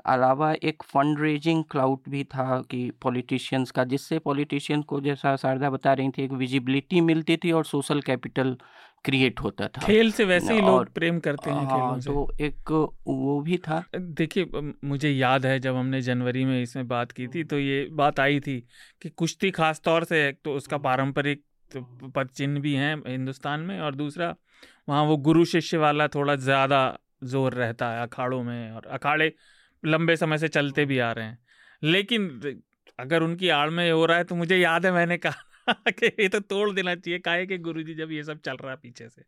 अलावा एक फंड रेजिंग क्लाउड भी था कि पॉलिटिशियंस का, जिससे पॉलिटिशियन को जैसा शारदा बता रही थी, एक विजिबिलिटी मिलती थी और सोशल कैपिटल क्रिएट होता था। खेल से वैसे ही लोग प्रेम करते हैं हाँ, खेलों से। तो एक वो भी था। देखिए मुझे याद है जब हमने जनवरी में इसमें बात की थी तो ये बात आई थी कि कुश्ती खास तौर से एक तो उसका पारंपरिक तो पद चिन्ह भी हैं हिंदुस्तान में और दूसरा वहाँ वो गुरु शिष्य वाला थोड़ा ज़्यादा ज़ोर रहता है अखाड़ों में और अखाड़े लंबे समय से चलते भी आ रहे हैं। लेकिन अगर उनकी आड़ में हो रहा है तो मुझे याद है मैंने कहा ये तो तोड़ देना चाहिए, काहे के गुरु जी जब ये सब चल रहा है पीछे से।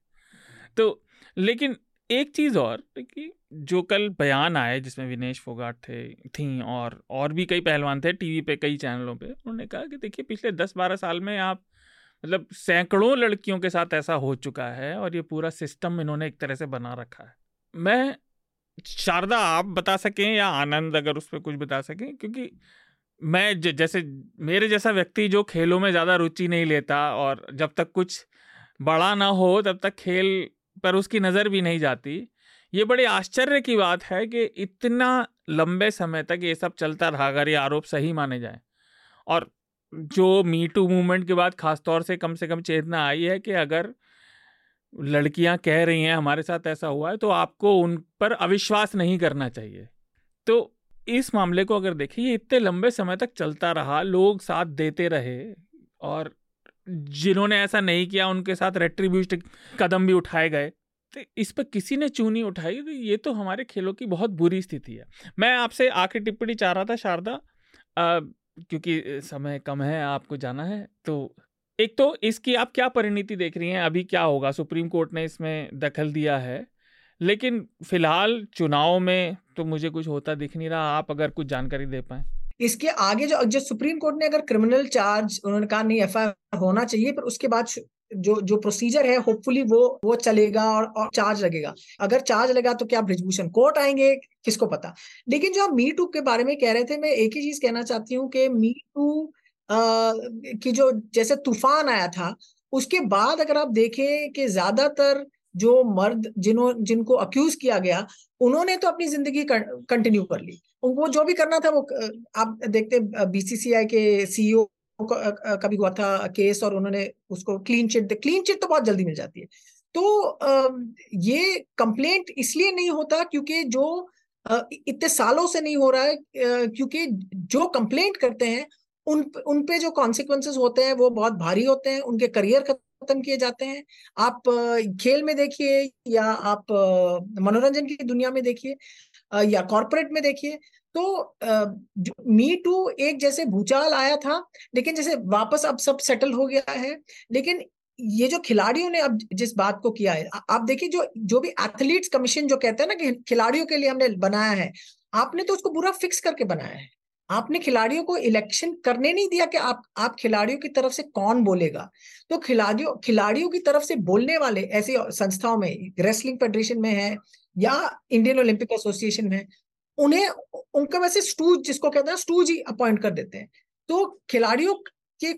तो लेकिन एक चीज़ और, कि जो कल बयान आए जिसमें विनेश फोगाट थे, थी और और भी कई पहलवान थे टीवी पे, कई चैनलों पे, उन्होंने कहा कि देखिए, पिछले दस बारह साल में आप मतलब सैकड़ों लड़कियों के साथ ऐसा हो चुका है और ये पूरा सिस्टम इन्होंने एक तरह से बना रखा है। मैं, शारदा, आप बता सकें या आनंद अगर उस पर कुछ बता सकें? क्योंकि मैं ज, जैसे मेरे जैसा व्यक्ति जो खेलों में ज़्यादा रुचि नहीं लेता और जब तक कुछ बड़ा ना हो तब तक खेल पर उसकी नज़र भी नहीं जाती ये बड़े आश्चर्य की बात है कि इतना लंबे समय तक ये सब चलता रहा अगर ये आरोप सही माने जाए। और जो मी टू मूवमेंट के बाद खासतौर से कम से कम चेतना आई है कि अगर लड़कियाँ कह रही हैं हमारे साथ ऐसा हुआ है तो आपको उन पर अविश्वास नहीं करना चाहिए। तो इस मामले को अगर देखें, ये इतने लंबे समय तक चलता रहा, लोग साथ देते रहे और जिन्होंने ऐसा नहीं किया, उनके साथ रेट्रीब्यूट कदम भी उठाए गए। तो इस पर किसी ने चूनी उठाई? तो ये तो हमारे खेलों की बहुत बुरी स्थिति है। मैं आपसे आखिरी टिप्पणी चाह रहा था, शारदा। क्योंकि समय कम है, आपको जाना है। तो एक तो इसकी आप क्या परिणति देख रही हैं? अभी क्या होगा? सुप्रीम कोर्ट ने इसमें दखल दिया है। लेकिन फ़िलहाल चुनाव में तो मुझे कुछ होता दिख नहीं रहा। आप अगर कुछ जानकारी दे पाए। इसके आगे जो जो सुप्रीम कोर्ट ने अगर क्रिमिनल चार्ज उन्होंने कहा नहीं एफआईआर होना चाहिए पर उसके बाद जो जो प्रोसीजर है होपफुली वो वो चलेगा और, और चार्ज लगेगा। अगर चार्ज लगा तो क्या ब्रिजभूषण कोर्ट आएँगे? किसको पता? लेकिन जो आप मी टू के बारे में कह रहे थे मैं एक ही चीज़ कहना चाहती हूँ कि मी टू की जो जैसे तूफ़ान आया था उसके बाद अगर आप देखें कि ज़्यादातर जो मर्द जिन्हों, जिनको अक्यूज किया गया, उन्होंने तो अपनी ज़िंदगी कंटिन्यू कर ली। उनको जो भी करना था वो आप देखते बीसीसीआई के सीईओ का भी हुआ था केस और उन्होंने उसको क्लीन चिट क्लीन चिट तो बहुत जल्दी मिल जाती है। तो ये कंप्लेंट इसलिए नहीं होता क्योंकि जो इतने सालों से नहीं हो रहा है क्योंकि जो कंप्लेंट करते हैं, उन उन पे जो कॉन्सिक्वेंसेस होते हैं, वो बहुत भारी होते हैं, उनके करियर खत्म किए जाते हैं। आप खेल में देखिए या आप मनोरंजन की दुनिया में देखिए या कॉरपोरेट में देखिए तो मी टू एक जैसे भूचाल आया था, लेकिन जैसे वापस अब सब सेटल हो गया है, लेकिन ये जो खिलाड़ियों ने अब जिस बात को किया है आप देखिए जो जो भी एथलीट्स कमीशन जो कहते हैं ना कि खिलाड़ियों के लिए हमने बनाया है, आपने तो उसको बुरा फिक्स करके बनाया है। आपने खिलाड़ियों को इलेक्शन करने नहीं दिया कि आप आप खिलाड़ियों की तरफ़ से कौन बोलेगा? तो खिलाड़ियों खिलाड़ियों की तरफ़ से बोलने वाले ऐसी संस्थाओं में रेसलिंग फेडरेशन में है या इंडियन ओलंपिक एसोसिएशन में, उन्हें, उनका वैसे स्टूज जिसको कहते हैं स्टूज ही अपॉइंट कर देते हैं। तो खिलाड़ियों के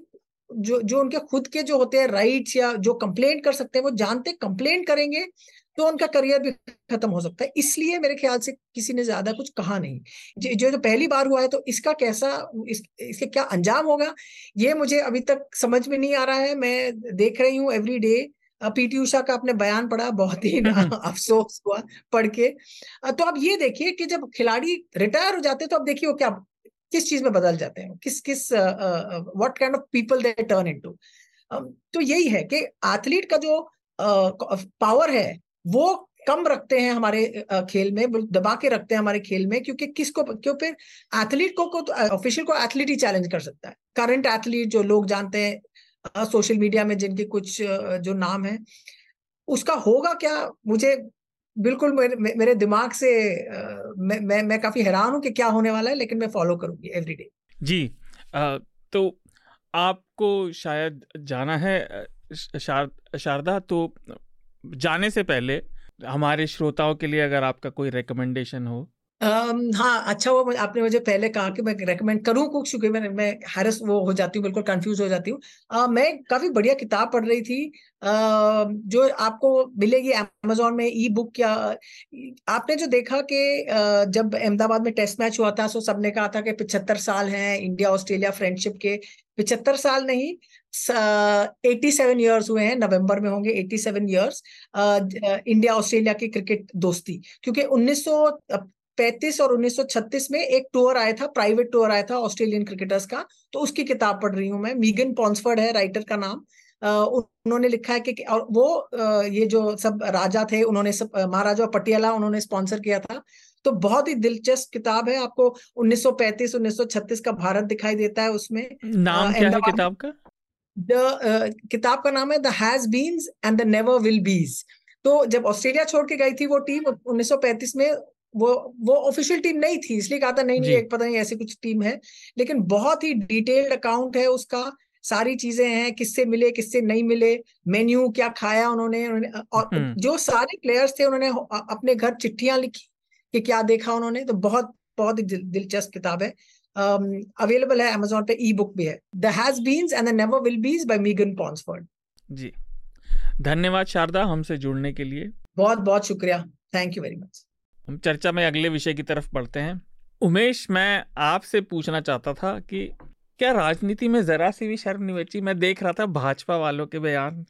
जो जो उनके खुद के जो होते हैं राइट्स या जो कंप्लेंट कर सकते हैं, वो जानते कंप्लेंट करेंगे तो उनका करियर भी खत्म हो सकता है। इसलिए मेरे ख्याल से किसी ने ज़्यादा कुछ कहा नहीं। जो जो पहली बार हुआ है तो इसका कैसा इस, इसके क्या अंजाम होगा ये मुझे अभी तक समझ में नहीं आ रहा है। मैं देख रही हूँ एवरी डे पीटी उषा का आपने बयान पढ़ा बहुत ही अफसोस हुआ पढ़ के। तो आप ये देखिए कि जब खिलाड़ी रिटायर हो जाते तो अब देखिए वो क्या किस चीज़ में बदल जाते हैं? किस किस what kind of people they turn into तो यही है कि एथलीट का जो पावर uh, है वो कम रखते हैं हमारे खेल में दबा के रखते हैं हमारे खेल में क्योंकि किसको क्यों फिर एथलीट को को ऑफिशियल को एथलीट ही चैलेंज कर सकता है। करंट एथलीट जो लोग जानते हैं सोशल मीडिया में जिनके कुछ जो नाम है उसका होगा क्या? मुझे बिल्कुल मेरे, मेरे दिमाग से मैं मैं मैं काफ़ी हैरान हूँ कि क्या होने वाला है लेकिन मैं फॉलो करूँगी एवरीडे जी आ, तो आपको शायद जाना है शार, शारदा तो जाने से पहले हमारे श्रोताओं के लिए अगर आपका कोई रिकमेंडेशन हो। Um, हाँ अच्छा वो आपने मुझे पहले कहा कि मैं रेकमेंड करूँ कुछ क्योंकि मैं मैं हैरस वो हो जाती हूँ बिल्कुल कंफ्यूज हो जाती हूँ। uh, मैं काफ़ी बढ़िया किताब पढ़ रही थी। uh, जो आपको मिलेगी अमेजोन में ई बुक क्या आपने जो देखा कि uh, जब अहमदाबाद में टेस्ट मैच हुआ था सो सबने कहा था कि पिछहत्तर साल हैं इंडिया ऑस्ट्रेलिया फ्रेंडशिप के। पिछहत्तर साल नहीं एटी सेवन ईयर्स हुए हैं नवंबर में होंगे eighty seven years India Australia की क्रिकेट दोस्ती। क्योंकि उन्नीस पैंतीस और 1936 में एक टूर आया था प्राइवेट टूर आया था ऑस्ट्रेलियन क्रिकेटर्स का तो उसकी किताब पढ़ रही हूँ मैं। मीगन पॉन्सफर्ड है राइटर का नाम। उन्होंने लिखा है कि और वो ये जो सब राजा थे उन्होंने सब महाराजा पटियाला उन्होंने स्पॉन्सर किया था। तो बहुत ही दिलचस्प किताब है आपको। 1935 1936 का भारत दिखाई देता है उसमें। नाम क्या है किताब का? द किताब का नाम है the has beens and the never will bes तो जब ऑस्ट्रेलिया छोड़ के गई थी वो टीम 1935 में वो वो ऑफिशियल टीम नहीं थी इसलिए कहा था नहीं नहीं एक पता नहीं ऐसी कुछ टीम है. लेकिन बहुत ही डिटेल्ड अकाउंट है उसका। सारी चीज़ें हैं किससे मिले किससे नहीं मिले मेन्यू क्या खाया उन्होंने और हम्म। जो सारे प्लेयर्स थे उन्होंने अपने घर चिट्ठियाँ लिखी कि क्या देखा उन्होंने। तो बहुत बहुत ही दिलचस्प किताब है। अवेलेबल है अमेजोन पे ई बुक भी है। The has beens and the never will bes by Meagan Ponsford ji. धन्यवाद शारदा हमसे जुड़ने के लिए। बहुत बहुत शुक्रिया। थैंक यू वेरी मच हम चर्चा में अगले विषय की तरफ़ बढ़ते हैं। उमेश मैं आपसे पूछना चाहता था कि क्या राजनीति में जरा सी भी शर्म नहीं बची? मैं देख रहा था भाजपा वालों के बयान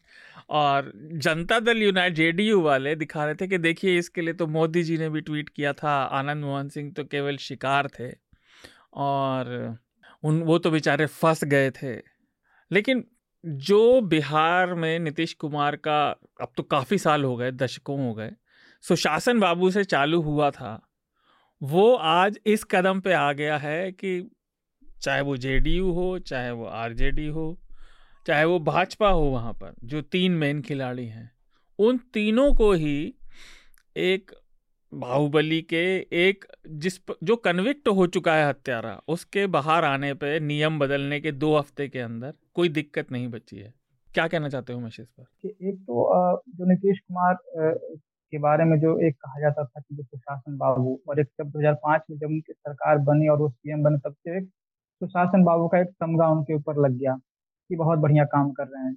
और जनता दल यूनाइट जेडीयू वाले दिखा रहे थे कि देखिए इसके लिए तो मोदी जी ने भी ट्वीट किया था आनंद मोहन सिंह तो केवल शिकार थे। और उन, वो तो बेचारे फंस गए थे। लेकिन जो बिहार में नीतीश कुमार का अब तो काफ़ी साल हो गए, दशकों हो गए सुशासन बाबू से चालू हुआ था, वो आज इस कदम पे आ गया है कि चाहे वो जेडीयू हो, चाहे वो आरजेडी हो, चाहे वो भाजपा हो वहाँ पर, जो तीन मेन खिलाड़ी हैं, उन तीनों को ही एक बाहुबली के एक जिस जो कन्विक्ट हो चुका है हत्यारा, उसके बाहर आने पे नियम बदलने के दो हफ़्ते के अंदर कोई दिक्कत नहीं बची है। क्या कहना चाहते हो मशीष पर? एक तो जो नीतीश कुमार के बारे में जो एक कहा जाता था कि जो सुशासन बाबू, और एक जब 2005 में जब उनकी सरकार बनी और वो सीएम बने, तब से एक सुशासन बाबू का एक तमगा उनके ऊपर लग गया कि बहुत बढ़िया काम कर रहे हैं।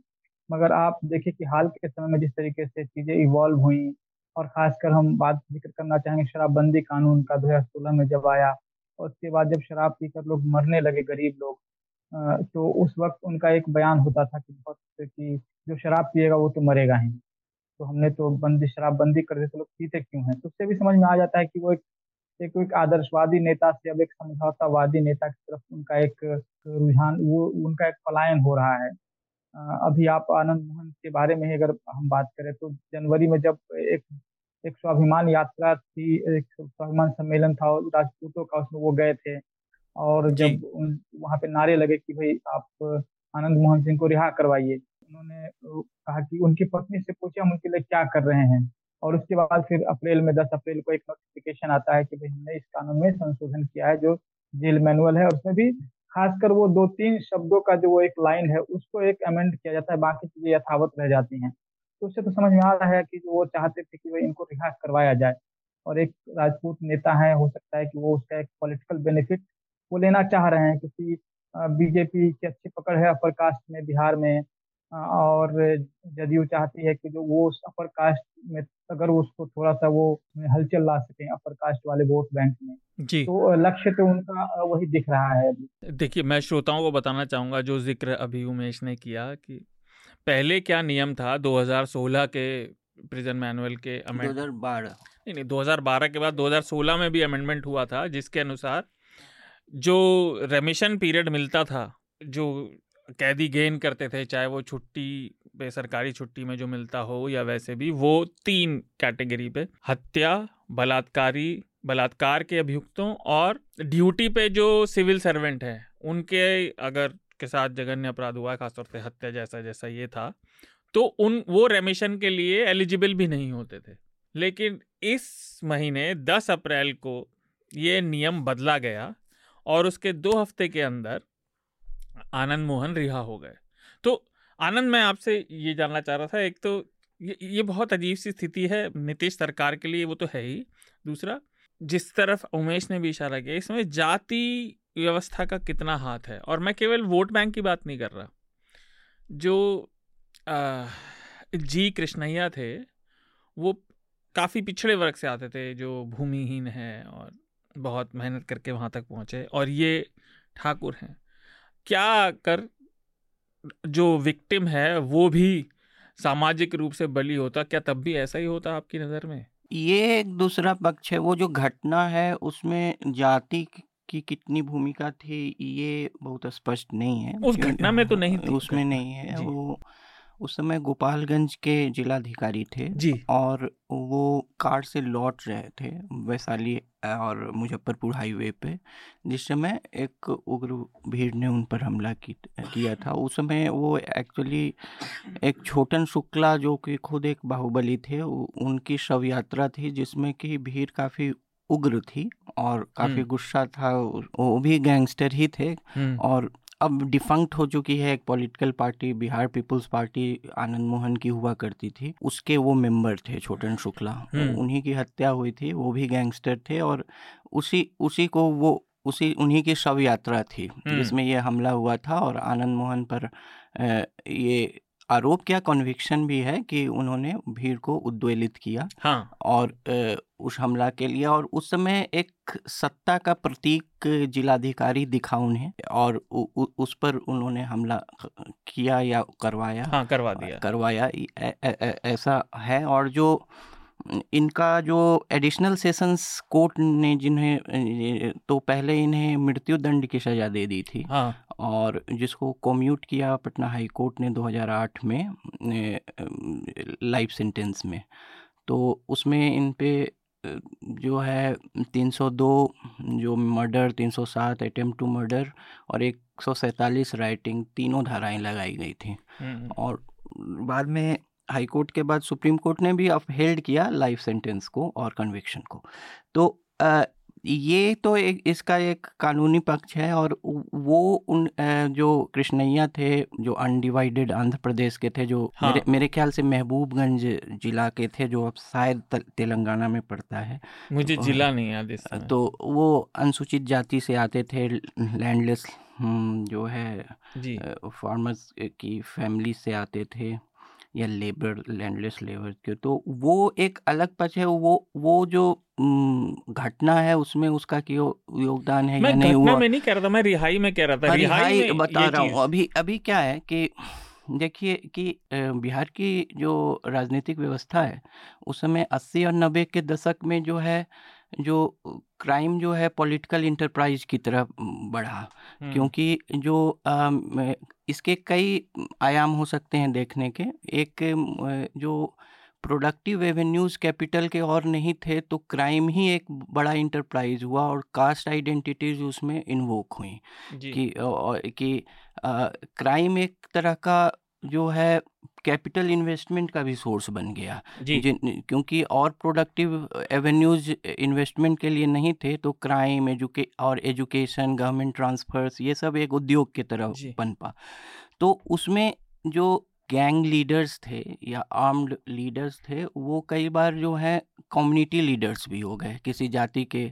मगर आप देखिए कि हाल के समय में जिस तरीके से चीज़ें इवॉल्व हुई और खासकर हम बात ज़िक्र करना चाहेंगे शराबबंदी कानून का दो हज़ार सोलह में जब आया और उसके बाद जब शराब पीकर लोग मरने लगे गरीब लोग तो उस वक्त उनका एक बयान होता था कि बहुत कि जो शराब पिएगा वो तो मरेगा ही। तो हमने तो बंदी शराबबंदी कर दी तो लोग पीते क्यों हैं? तो उससे भी समझ में आ जाता है कि वो एक एक, एक आदर्शवादी नेता से अब एक समझौतावादी नेता की तरफ़ उनका एक रुझान वो उनका एक पलायन हो रहा है। अभी आप आनंद मोहन के बारे में ही अगर हम बात करें तो जनवरी में जब एक एक स्वाभिमान यात्रा थी एक स्वाभिमान सम्मेलन था राजपूतों का उसमें वो गए थे। और जब वहाँ पे नारे लगे कि भाई आप आनंद मोहन सिंह को रिहा करवाइए उन्होंने कहा कि उनकी पत्नी से पूछे हम उनके लिए क्या कर रहे हैं। और उसके बाद फिर अप्रैल में 10 अप्रैल को एक नोटिफिकेशन आता है कि भाई हमने इस कानून में संशोधन किया है जो जेल मैनुअल है। उसमें भी खासकर वो दो तीन शब्दों का जो वो एक लाइन है उसको एक अमेंड किया जाता है बाकी चीज़ें यथावत रह जाती हैं। तो उससे तो समझ में आ रहा है कि वो चाहते थे कि भाई इनको रिहा करवाया जाए। और एक राजपूत नेता है हो सकता है कि वो उसका एक पॉलिटिकल बेनिफिट वो लेना चाह रहे हैं क्योंकि बीजेपी की अच्छी पकड़ है अपर कास्ट में बिहार में। और जदयू चाहती है कि जो वो उस अपर कास्ट में अगर उसको थोड़ा सा वो हलचल ला सके अपर कास्ट वाले वोट बैंक में। जी। तो लक्ष्य तो उनका वही दिख रहा है। देखिए मैं श्रोताओं को बताना चाहूँगा जो ज़िक्र अभी उमेश ने किया कि पहले क्या नियम था 2016 के प्रिजन मैनुअल के अमेंड 2012 नहीं नहीं 2012 के बाद 2016 में भी अमेंडमेंट हुआ था जिसके अनुसार जो रेमिशन पीरियड मिलता था जो कैदी गेन करते थे चाहे वो छुट्टी पे सरकारी छुट्टी में जो मिलता हो या वैसे भी वो तीन कैटेगरी पे हत्या बलात्कारी बलात्कार के अभियुक्तों और ड्यूटी पे जो सिविल सर्वेंट है उनके अगर के साथ जघन्य अपराध हुआ है, खासतौर से हत्या जैसा जैसा ये था तो उन, वो रेमिशन के लिए एलिजिबल भी नहीं होते थे। लेकिन इस महीने 10 अप्रैल को ये नियम बदला गया और उसके दो हफ़्ते के अंदर आनंद मोहन रिहा हो गए। तो आनंद, मैं आपसे ये जानना चाह रहा था, एक तो ये ये बहुत अजीब सी स्थिति है नीतीश सरकार के लिए वो तो है ही। दूसरा, जिस तरफ़ उमेश ने भी इशारा किया, इसमें जाति व्यवस्था का कितना हाथ है। और मैं केवल वोट बैंक की बात नहीं कर रहा। जो आ, जी कृष्णैया थे वो काफ़ी पिछड़े वर्ग से आते थे जो भूमिहीन है और बहुत मेहनत करके वहाँ तक पहुँचे। और ये ठाकुर हैं। क्या कर जो विक्टिम है वो भी सामाजिक रूप से बली होता? क्या तब भी ऐसा ही होता आपकी नज़र में? ये एक दूसरा पक्ष है। वो जो घटना है उसमें जाति की कितनी भूमिका थी ये बहुत स्पष्ट नहीं है। उस घटना में तो नहीं थी। उसमें नहीं है। वो उस समय गोपालगंज के जिलाधिकारी थे जी। और वो कार से लौट रहे थे वैशाली और मुजफ्फरपुर हाईवे पे जिस समय एक उग्र भीड़ ने उन पर हमला की किया था। उस समय वो एक्चुअली एक छोटन शुक्ला जो कि खुद एक बाहुबली थे उनकी शव यात्रा थी जिसमें कि भीड़ काफ़ी उग्र थी और काफ़ी गुस्सा था वो भी गैंगस्टर ही थे। और अब डिफंक्ट हो चुकी है एक पॉलिटिकल पार्टी बिहार पीपुल्स पार्टी आनंद मोहन की हुआ करती थी। उसके वो मेंबर थे छोटन शुक्ला। उन्हीं की हत्या हुई थी वो भी गैंगस्टर थे और उसी उसी को वो उसी उन्हीं की शव यात्रा थी जिसमें ये हमला हुआ था और आनंद मोहन पर ये आरोप क्या कन्विक्शन भी है कि उन्होंने भीड़ को उद्वेलित किया हाँ। और उस हमला के लिए और उस समय एक सत्ता का प्रतीक जिलाधिकारी दिखा उन्हें और उ, उ, उस पर उन्होंने हमला किया या करवाया हाँ करवा दिया करवाया ऐसा है और जो इनका जो एडिशनल सेशंस कोर्ट ने जिन्हें तो पहले इन्हें मृत्यु दंड की सज़ा दे दी थी हाँ। और जिसको कम्यूट किया पटना हाई कोर्ट ने 2008 में लाइफ सेंटेंस में। तो उसमें इन पे जो है 302 जो मर्डर 307 अटेम्प्ट टू मर्डर और एक राइटिंग तीनों धाराएँ लगाई गई थी। और बाद में हाई कोर्ट के बाद सुप्रीम कोर्ट ने भी अपहेल्ड किया लाइफ सेंटेंस को और कन्विक्शन को। तो आ, ये तो एक इसका एक कानूनी पक्ष है और वो उन जो कृष्णैया थे जो अनडिवाइडेड आंध्र प्रदेश के थे जो हाँ। मेरे मेरे ख्याल से महबूबगंज जिला के थे जो अब शायद तेलंगाना में पड़ता है। मुझे तो, जिला नहीं याद इस तो वो अनुसूचित जाति से आते थे लैंडलेस जो है फार्मर्स की फैमिली से आते थे। या लेबर लैंडलेस लेबर के तो वो एक अलग पक्ष है वो वो जो घटना है उसमें उसका क्यों योगदान है मैं या नहीं हुआ? मैं नहीं कह रहा था मैं रिहाई में कह रहा था रिहाई, रिहाई बता रहा हूँ अभी अभी क्या है कि देखिए कि बिहार की जो राजनीतिक व्यवस्था है उस समय अस्सी और नब्बे के दशक में जो है जो क्राइम जो है पॉलिटिकल इंटरप्राइज की तरफ़ बढ़ा क्योंकि जो इसके कई आयाम हो सकते हैं देखने के। एक जो प्रोडक्टिव रेवेन्यूज कैपिटल के और नहीं थे तो क्राइम ही एक बड़ा इंटरप्राइज हुआ और कास्ट आइडेंटिटीज उसमें इन्वोक हुई कि कि क्राइम एक तरह का जो है कैपिटल इन्वेस्टमेंट का भी सोर्स बन गया। जी। क्योंकि और प्रोडक्टिव एवेन्यूज इन्वेस्टमेंट के लिए नहीं थे तो क्राइम एजुके और एजुकेशन गवर्नमेंट ट्रांसफर्स ये सब एक उद्योग की तरह बन पा। तो उसमें जो गैंग लीडर्स थे या आर्म्ड लीडर्स थे, वो कई बार जो है कम्युनिटी लीडर्स भी हो गए। किसी जाति के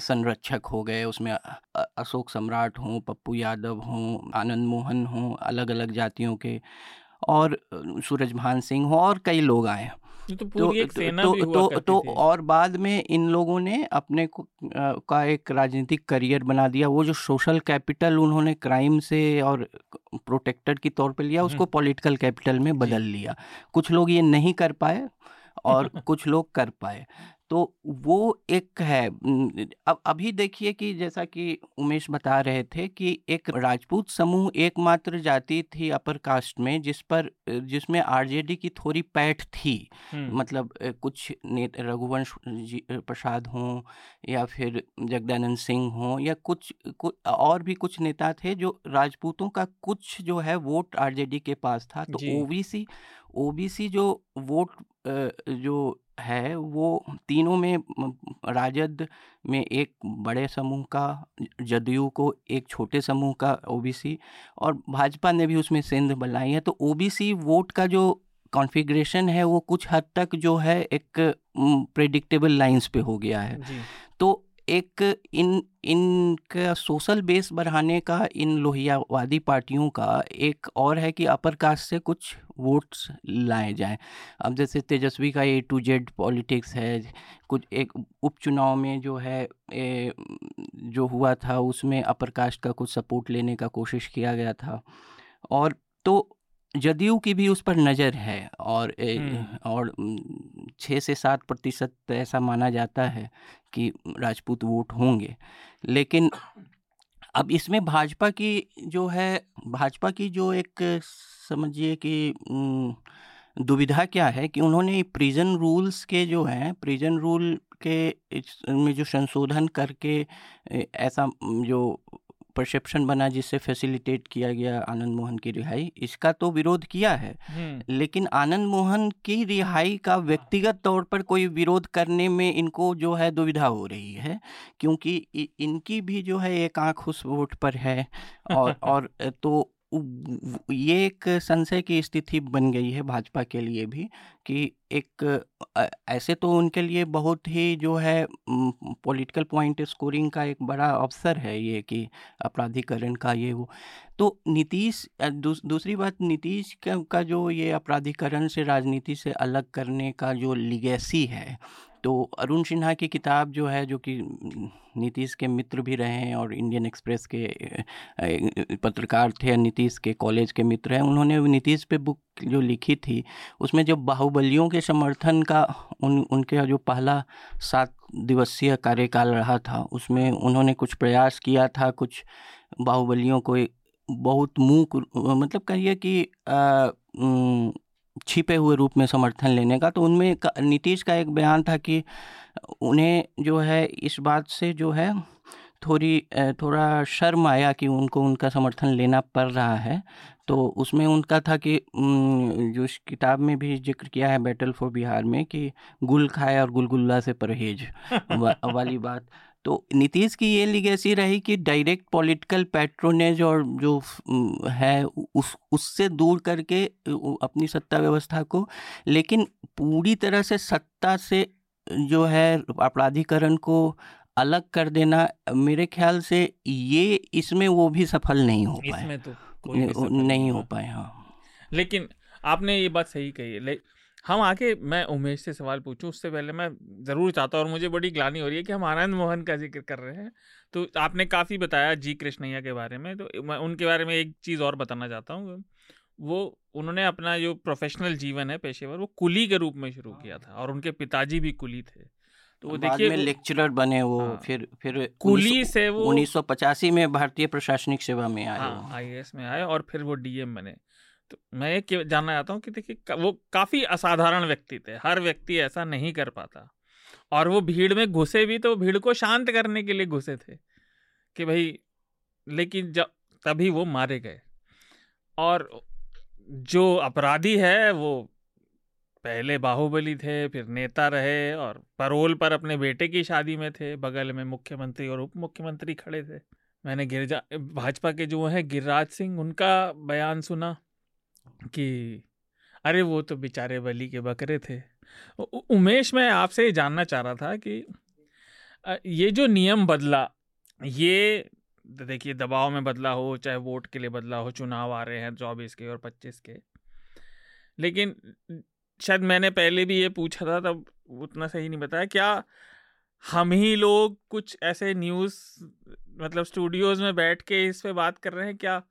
संरक्षक हो गए, उसमें अशोक सम्राट हों, पप्पू यादव हों, आनंद मोहन हों अलग अलग जातियों के और सूरजभान सिंह हों और कई लोग आए। तो पूरी एक सेना तो, भी हुआ तो, तो और बाद में इन लोगों ने अपने को आ, का एक राजनीतिक करियर बना दिया। वो जो सोशल कैपिटल उन्होंने क्राइम से और प्रोटेक्टर की तौर पे लिया उसको पॉलिटिकल कैपिटल में बदल लिया। कुछ लोग ये नहीं कर पाए और कुछ लोग कर पाए। तो वो एक है अब अभी देखिए कि जैसा कि उमेश बता रहे थे कि एक राजपूत समूह एकमात्र जाति थी अपर कास्ट में जिस पर जिसमें आरजेडी की थोड़ी पैठ थी। मतलब कुछ रघुवंश प्रसाद हों या फिर जगदानंद सिंह हों या कुछ, कुछ और भी कुछ नेता थे जो राजपूतों का कुछ जो है वोट आरजेडी के पास था तो ओवीसी ओबीसी जो वोट जो है वो तीनों में राजद में एक बड़े समूह का जदयू को एक छोटे समूह का ओबीसी और भाजपा ने भी उसमें सेंध बनाई है। तो ओबीसी वोट का जो कॉन्फ़िगरेशन है वो कुछ हद तक जो है एक प्रेडिक्टेबल लाइंस पे हो गया है। तो एक इन इनका सोशल बेस बढ़ाने का इन लोहियावादी पार्टियों का एक और है कि अपर कास्ट से कुछ वोट्स लाए जाएँ। अब जैसे तेजस्वी का ए टू जेड पॉलिटिक्स है कुछ एक उपचुनाव में जो है ए, जो हुआ था उसमें अपर कास्ट का कुछ सपोर्ट लेने का कोशिश किया गया था। और तो जदयू की भी उस पर नज़र है और और छः से सात प्रतिशत ऐसा माना जाता है कि राजपूत वोट होंगे। लेकिन अब इसमें भाजपा की जो है भाजपा की जो एक समझिए कि दुविधा क्या है कि उन्होंने प्रिजन रूल्स के जो हैं प्रिजन रूल के में जो संशोधन करके ऐसा जो परसेप्शन बना जिससे फैसिलिटेट किया गया आनंद मोहन की रिहाई इसका तो विरोध किया है। लेकिन आनंद मोहन की रिहाई का व्यक्तिगत तौर पर कोई विरोध करने में इनको जो है दुविधा हो रही है क्योंकि इनकी भी जो है एक आँख उस वोट पर है और और तो ये एक संशय की स्थिति बन गई है भाजपा के लिए भी कि एक ऐसे तो उनके लिए बहुत ही जो है पॉलिटिकल पॉइंट स्कोरिंग का एक बड़ा अवसर है ये कि अपराधीकरण का ये वो। तो नीतीश दूसरी बात नीतीश का, का जो ये अपराधीकरण से राजनीति से अलग करने का जो लिगेसी है तो अरुण सिन्हा की किताब जो है जो कि नीतीश के मित्र भी रहे हैं और इंडियन एक्सप्रेस के पत्रकार थे नीतीश के कॉलेज के मित्र हैं उन्होंने नीतीश पे बुक जो लिखी थी उसमें जब बाहुबलियों के समर्थन का उन उनके जो पहला सात दिवसीय कार्यकाल रहा था उसमें उन्होंने कुछ प्रयास किया था कुछ बाहुबलियों को बहुत मुँह मतलब कहिए कि आ, छिपे हुए रूप में समर्थन लेने का। तो उनमें नीतीश का एक बयान था कि उन्हें जो है इस बात से जो है थोड़ी थोड़ा शर्म आया कि उनको उनका समर्थन लेना पड़ रहा है। तो उसमें उनका था कि जो इस किताब में भी ज़िक्र किया है बैटल फॉर बिहार में कि गुल खाए और गुलगुल्ला से परहेज। वा, वाली बात। तो नीतीश की ये लिगेसी रही कि डायरेक्ट पॉलिटिकल पैट्रोनेज और जो है उस उससे दूर करके अपनी सत्ता व्यवस्था को लेकिन पूरी तरह से सत्ता से जो है अपराधीकरण को अलग कर देना मेरे ख्याल से ये इसमें वो भी सफल नहीं हो पाए इसमें तो नहीं हो पाए हाँ। लेकिन आपने ये बात सही कही है हम आके मैं उमेश से सवाल पूछूँ उससे पहले मैं ज़रूर चाहता हूँ और मुझे बड़ी ग्लानी हो रही है कि हम आनंद मोहन का ज़िक्र कर रहे हैं। तो आपने काफ़ी बताया जी कृष्णैया के बारे में तो मैं उनके बारे में एक चीज़ और बताना चाहता हूँ। वो उन्होंने अपना जो प्रोफेशनल जीवन है पेशेवर वो कुली के रूप में शुरू किया था और उनके पिताजी भी कुली थे। तो वो देखिए लेक्चरर बने वो हाँ, फिर फिर कुली से वो उन्नीस सौ पचासी में भारतीय प्रशासनिक सेवा में आए हाँ, आई में आए और फिर वो डीएम बने। तो मैं ये जानना चाहता हूँ कि देखिए वो काफ़ी असाधारण व्यक्ति थे। हर व्यक्ति ऐसा नहीं कर पाता। और वो भीड़ में घुसे भी तो भीड़ को शांत करने के लिए घुसे थे कि भाई, लेकिन जब, तभी वो मारे गए। और जो अपराधी है, वो पहले बाहुबली थे, फिर नेता रहे और परोल पर अपने बेटे की शादी में थे। बगल में मुख्यमंत्री और उप मुख्यमंत्री खड़े थे। मैंने गिरजा, भाजपा के जो हैं, गिरिराज सिंह, उनका बयान सुना। कि, अरे, वो तो बेचारे बली के बकरे थे। उमेश, मैं आपसे ये जानना चाह रहा था कि ये जो नियम बदला, ये देखिए, दबाव में बदला हो, चाहे वोट के लिए बदला हो, चुनाव आ रहे हैं चौबीस के और पच्चीस के, लेकिन शायद मैंने पहले भी ये पूछा था, तब उतना सही नहीं बताया। क्या हम ही लोग कुछ ऐसे न्यूज़ मतलब स्टूडियोज में बैठ के इस पे बात कर रहे हैं? क्या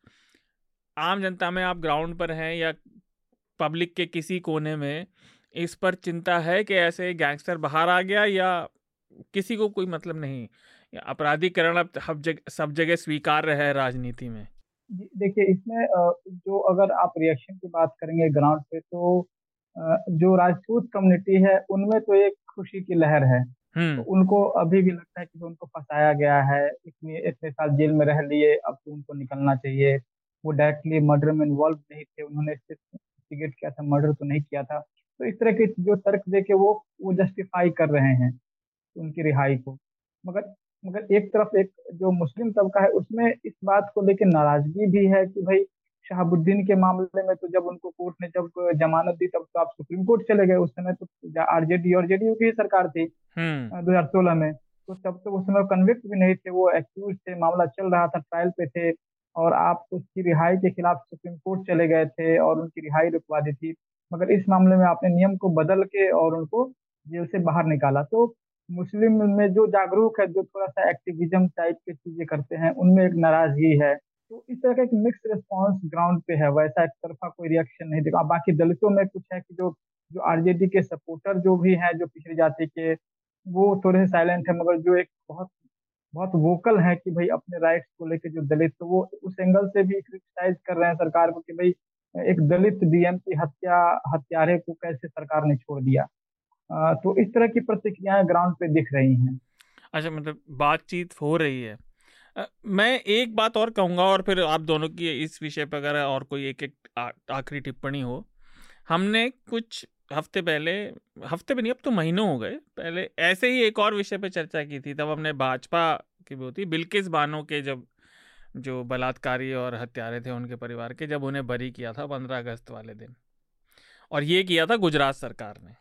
आम जनता में आप ग्राउंड पर हैं या पब्लिक के किसी कोने में इस पर चिंता है कि ऐसे गैंगस्टर बाहर आ गया या किसी को कोई मतलब नहीं? अपराधीकरण अब सब जगह सब जगह स्वीकार्य है राजनीति में? देखिए इसमें जो अगर आप रिएक्शन की बात करेंगे ग्राउंड पे तो जो राजपूत कम्युनिटी है उनमें तो एक खुशी की लहर है। तो उनको अभी भी लगता है कि उनको फंसाया गया है इतने इतने साल जेल में रह लिए अब तो उनको निकलना चाहिए। वो डायरेक्टली मर्डर में इन्वॉल्व नहीं थे उन्होंने इन्वेस्टिगेट किया था मर्डर तो नहीं किया था। तो इस तरह के जो तर्क दे के वो वो जस्टिफाई कर रहे हैं उनकी रिहाई को। मगर मगर एक तरफ़ एक जो मुस्लिम तबका है उसमें इस बात को लेकर नाराज़गी भी है कि भाई शहाबुद्दीन के मामले में तो जब उनको कोर्ट ने जब जमानत दी तब तो आप सुप्रीम कोर्ट चले गए। उस समय तो आरजेडी और जेडीयू की सरकार थी हम्म। दो हज़ार सोलह में तो तब तो उस समय कन्विक्ट भी नहीं थे वो एक्यूज थे मामला चल रहा था ट्रायल पे थे। और आप उसकी रिहाई के खिलाफ सुप्रीम कोर्ट चले गए थे और उनकी रिहाई रुकवा दी थी। मगर इस मामले में आपने नियम को बदल के और उनको जेल से बाहर निकाला। तो मुस्लिम में जो जागरूक है, जो थोड़ा सा एक्टिविज्म टाइप की चीज़ें करते हैं, उनमें एक नाराज़गी है। तो इस तरह का एक मिक्स रिस्पॉन्स ग्राउंड पे है, वैसा एक तरफा कोई रिएक्शन नहीं देखा। बाकी दलितों में कुछ है कि जो जो आरजेडी के सपोर्टर जो भी हैं, जो पिछड़ी जाति के, वो थोड़े से साइलेंट है, मगर जो एक बहुत बहुत वोकल है कि भाई अपने राइट्स को लेकर जो दलित तो वो उस एंगल से भी क्रिटिसाइज कर रहे हैं सरकार को कि भाई एक दलित डीएम की हत्या, हत्यारे को कैसे सरकार ने छोड़ दिया। तो इस तरह की प्रतिक्रियाएँ ग्राउंड पे दिख रही हैं। अच्छा मतलब बातचीत हो रही है। मैं एक बात और कहूँगा और फिर आप दोनों की इस विषय पर अगर और कोई एक एक आखिरी टिप्पणी हो। हमने कुछ हफ़्ते पहले, हफ़्ते भी नहीं, अब तो महीनों हो गए। पहले ऐसे ही एक और विषय पे चर्चा की थी, तब हमने भाजपा की भी होती बिल्किस बानो के जब, जो बलात्कारी और हत्यारे थे उनके परिवार के, जब उन्हें बरी किया था पंद्रह अगस्त वाले दिन। और ये किया था गुजरात सरकार ने।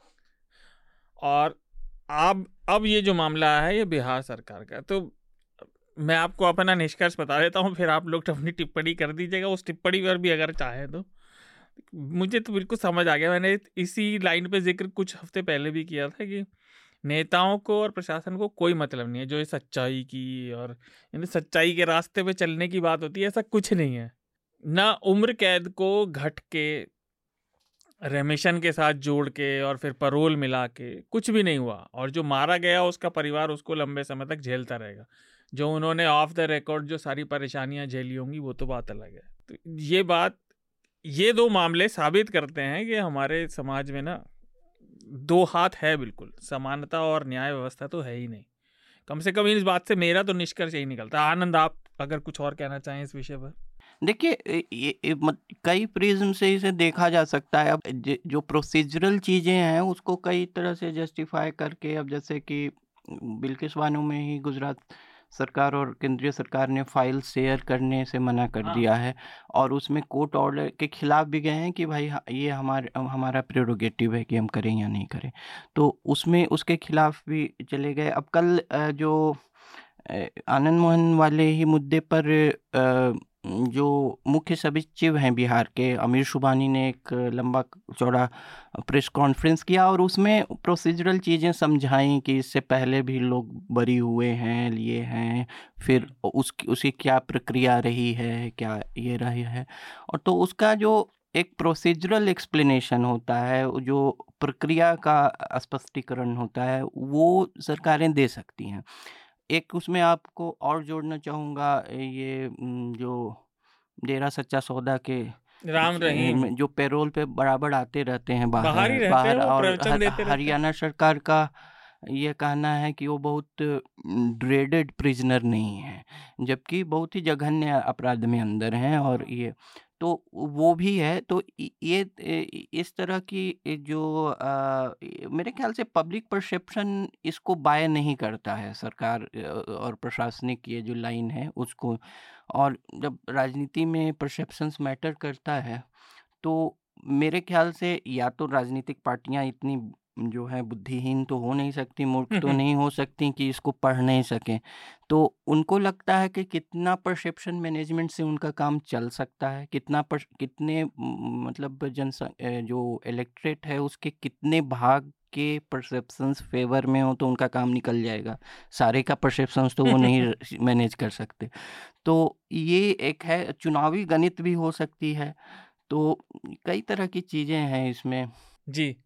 और अब अब ये जो मामला है, ये बिहार सरकार का तो मैं आपको अपना निष्कर्ष बता देता हूँ, फिर आप लोग अपनी टिप्पणी कर दीजिएगा, उस टिप्पणी पर भी अगर चाहे तो। मुझे तो बिल्कुल समझ आ गया। मैंने इसी लाइन पे ज़िक्र कुछ हफ़्ते पहले भी किया था कि नेताओं को और प्रशासन को कोई मतलब नहीं है, जो ये सच्चाई की और यानी सच्चाई के रास्ते पे चलने की बात होती है, ऐसा कुछ नहीं है। ना उम्र कैद को घट के, रेमिशन के साथ जोड़ के और फिर परोल मिला के कुछ भी नहीं हुआ। और जो मारा गया उसका परिवार उसको लंबे समय तक झेलता रहेगा। जो उन्होंने ऑफ़ द रिकॉर्ड जो सारी परेशानियाँ झेली होंगी, वो तो बात अलग है। तो ये बात ये दो मामले साबित करते हैं कि हमारे समाज में ना, दो हाथ है बिल्कुल, समानता और न्याय व्यवस्था तो है ही नहीं। कम से कम इस बात से मेरा तो निष्कर्ष यही निकलता आनंद, आप अगर कुछ और कहना चाहें इस विषय पर? देखिए ये कई प्रिज्म से इसे देखा जा सकता है। अब जो प्रोसीजरल चीज़ें हैं, उसको कई तरह से जस्टिफाई करके, अब जैसे कि बिल्किस बानो में ही गुजरात सरकार और केंद्रीय सरकार ने फ़ाइल शेयर करने से मना कर हाँ। दिया है और उसमें कोर्ट ऑर्डर के खिलाफ भी गए हैं कि भाई ये हमारे हमारा प्रेरोगेटिव है कि हम करें या नहीं करें तो उसमें उसके खिलाफ भी चले गए अब कल जो आनंद मोहन वाले ही मुद्दे पर जो मुख्य सचिव हैं बिहार के, अमीर शुबानी ने एक लंबा चौड़ा प्रेस कॉन्फ्रेंस किया और उसमें प्रोसीजरल चीज़ें समझाई कि इससे पहले भी लोग बरी हुए हैं, लिए हैं, फिर उस उसकी क्या प्रक्रिया रही है, क्या ये रही है? और तो उसका जो एक प्रोसीजरल एक्सप्लेनेशन होता है, जो प्रक्रिया का स्पष्टीकरण होता है, वो सरकारें दे सकती हैं। एक उसमें आपको और जोड़ना चाहूँगा ये जो डेरा सच्चा सौदा के राम रहीम। जो पेरोल पे बराबर आते रहते हैं बाहर बाहर, रहते बाहर और हर, हरियाणा सरकार का ये कहना है कि वो बहुत ड्रेडेड प्रिजनर नहीं है जबकि बहुत ही जघन्य अपराध में अंदर हैं और ये तो वो भी है तो ये इस तरह की जो आ, मेरे ख्याल से पब्लिक परसेप्शन इसको बाय नहीं करता है सरकार और प्रशासनिक ये जो लाइन है उसको और जब राजनीति में परसेप्शंस मैटर करता है तो मेरे ख्याल से या तो राजनीतिक पार्टियाँ इतनी जो है बुद्धिहीन तो हो नहीं सकती मूर्ख तो नहीं हो सकती कि इसको पढ़ नहीं सकें। तो उनको लगता है कि कितना परसेप्शन मैनेजमेंट से उनका काम चल सकता है? कितना पर कितने मतलब जन जो इलेक्ट्रेट है उसके कितने भाग के परसेप्शंस फेवर में हो तो उनका काम निकल जाएगा? सारे का परसेप्शंस तो वो नहीं मैनेज कर सकते। तो ये एक है चुनावी गणित भी हो सकती है। तो कई तरह की चीज़ें हैं इसमें। जी।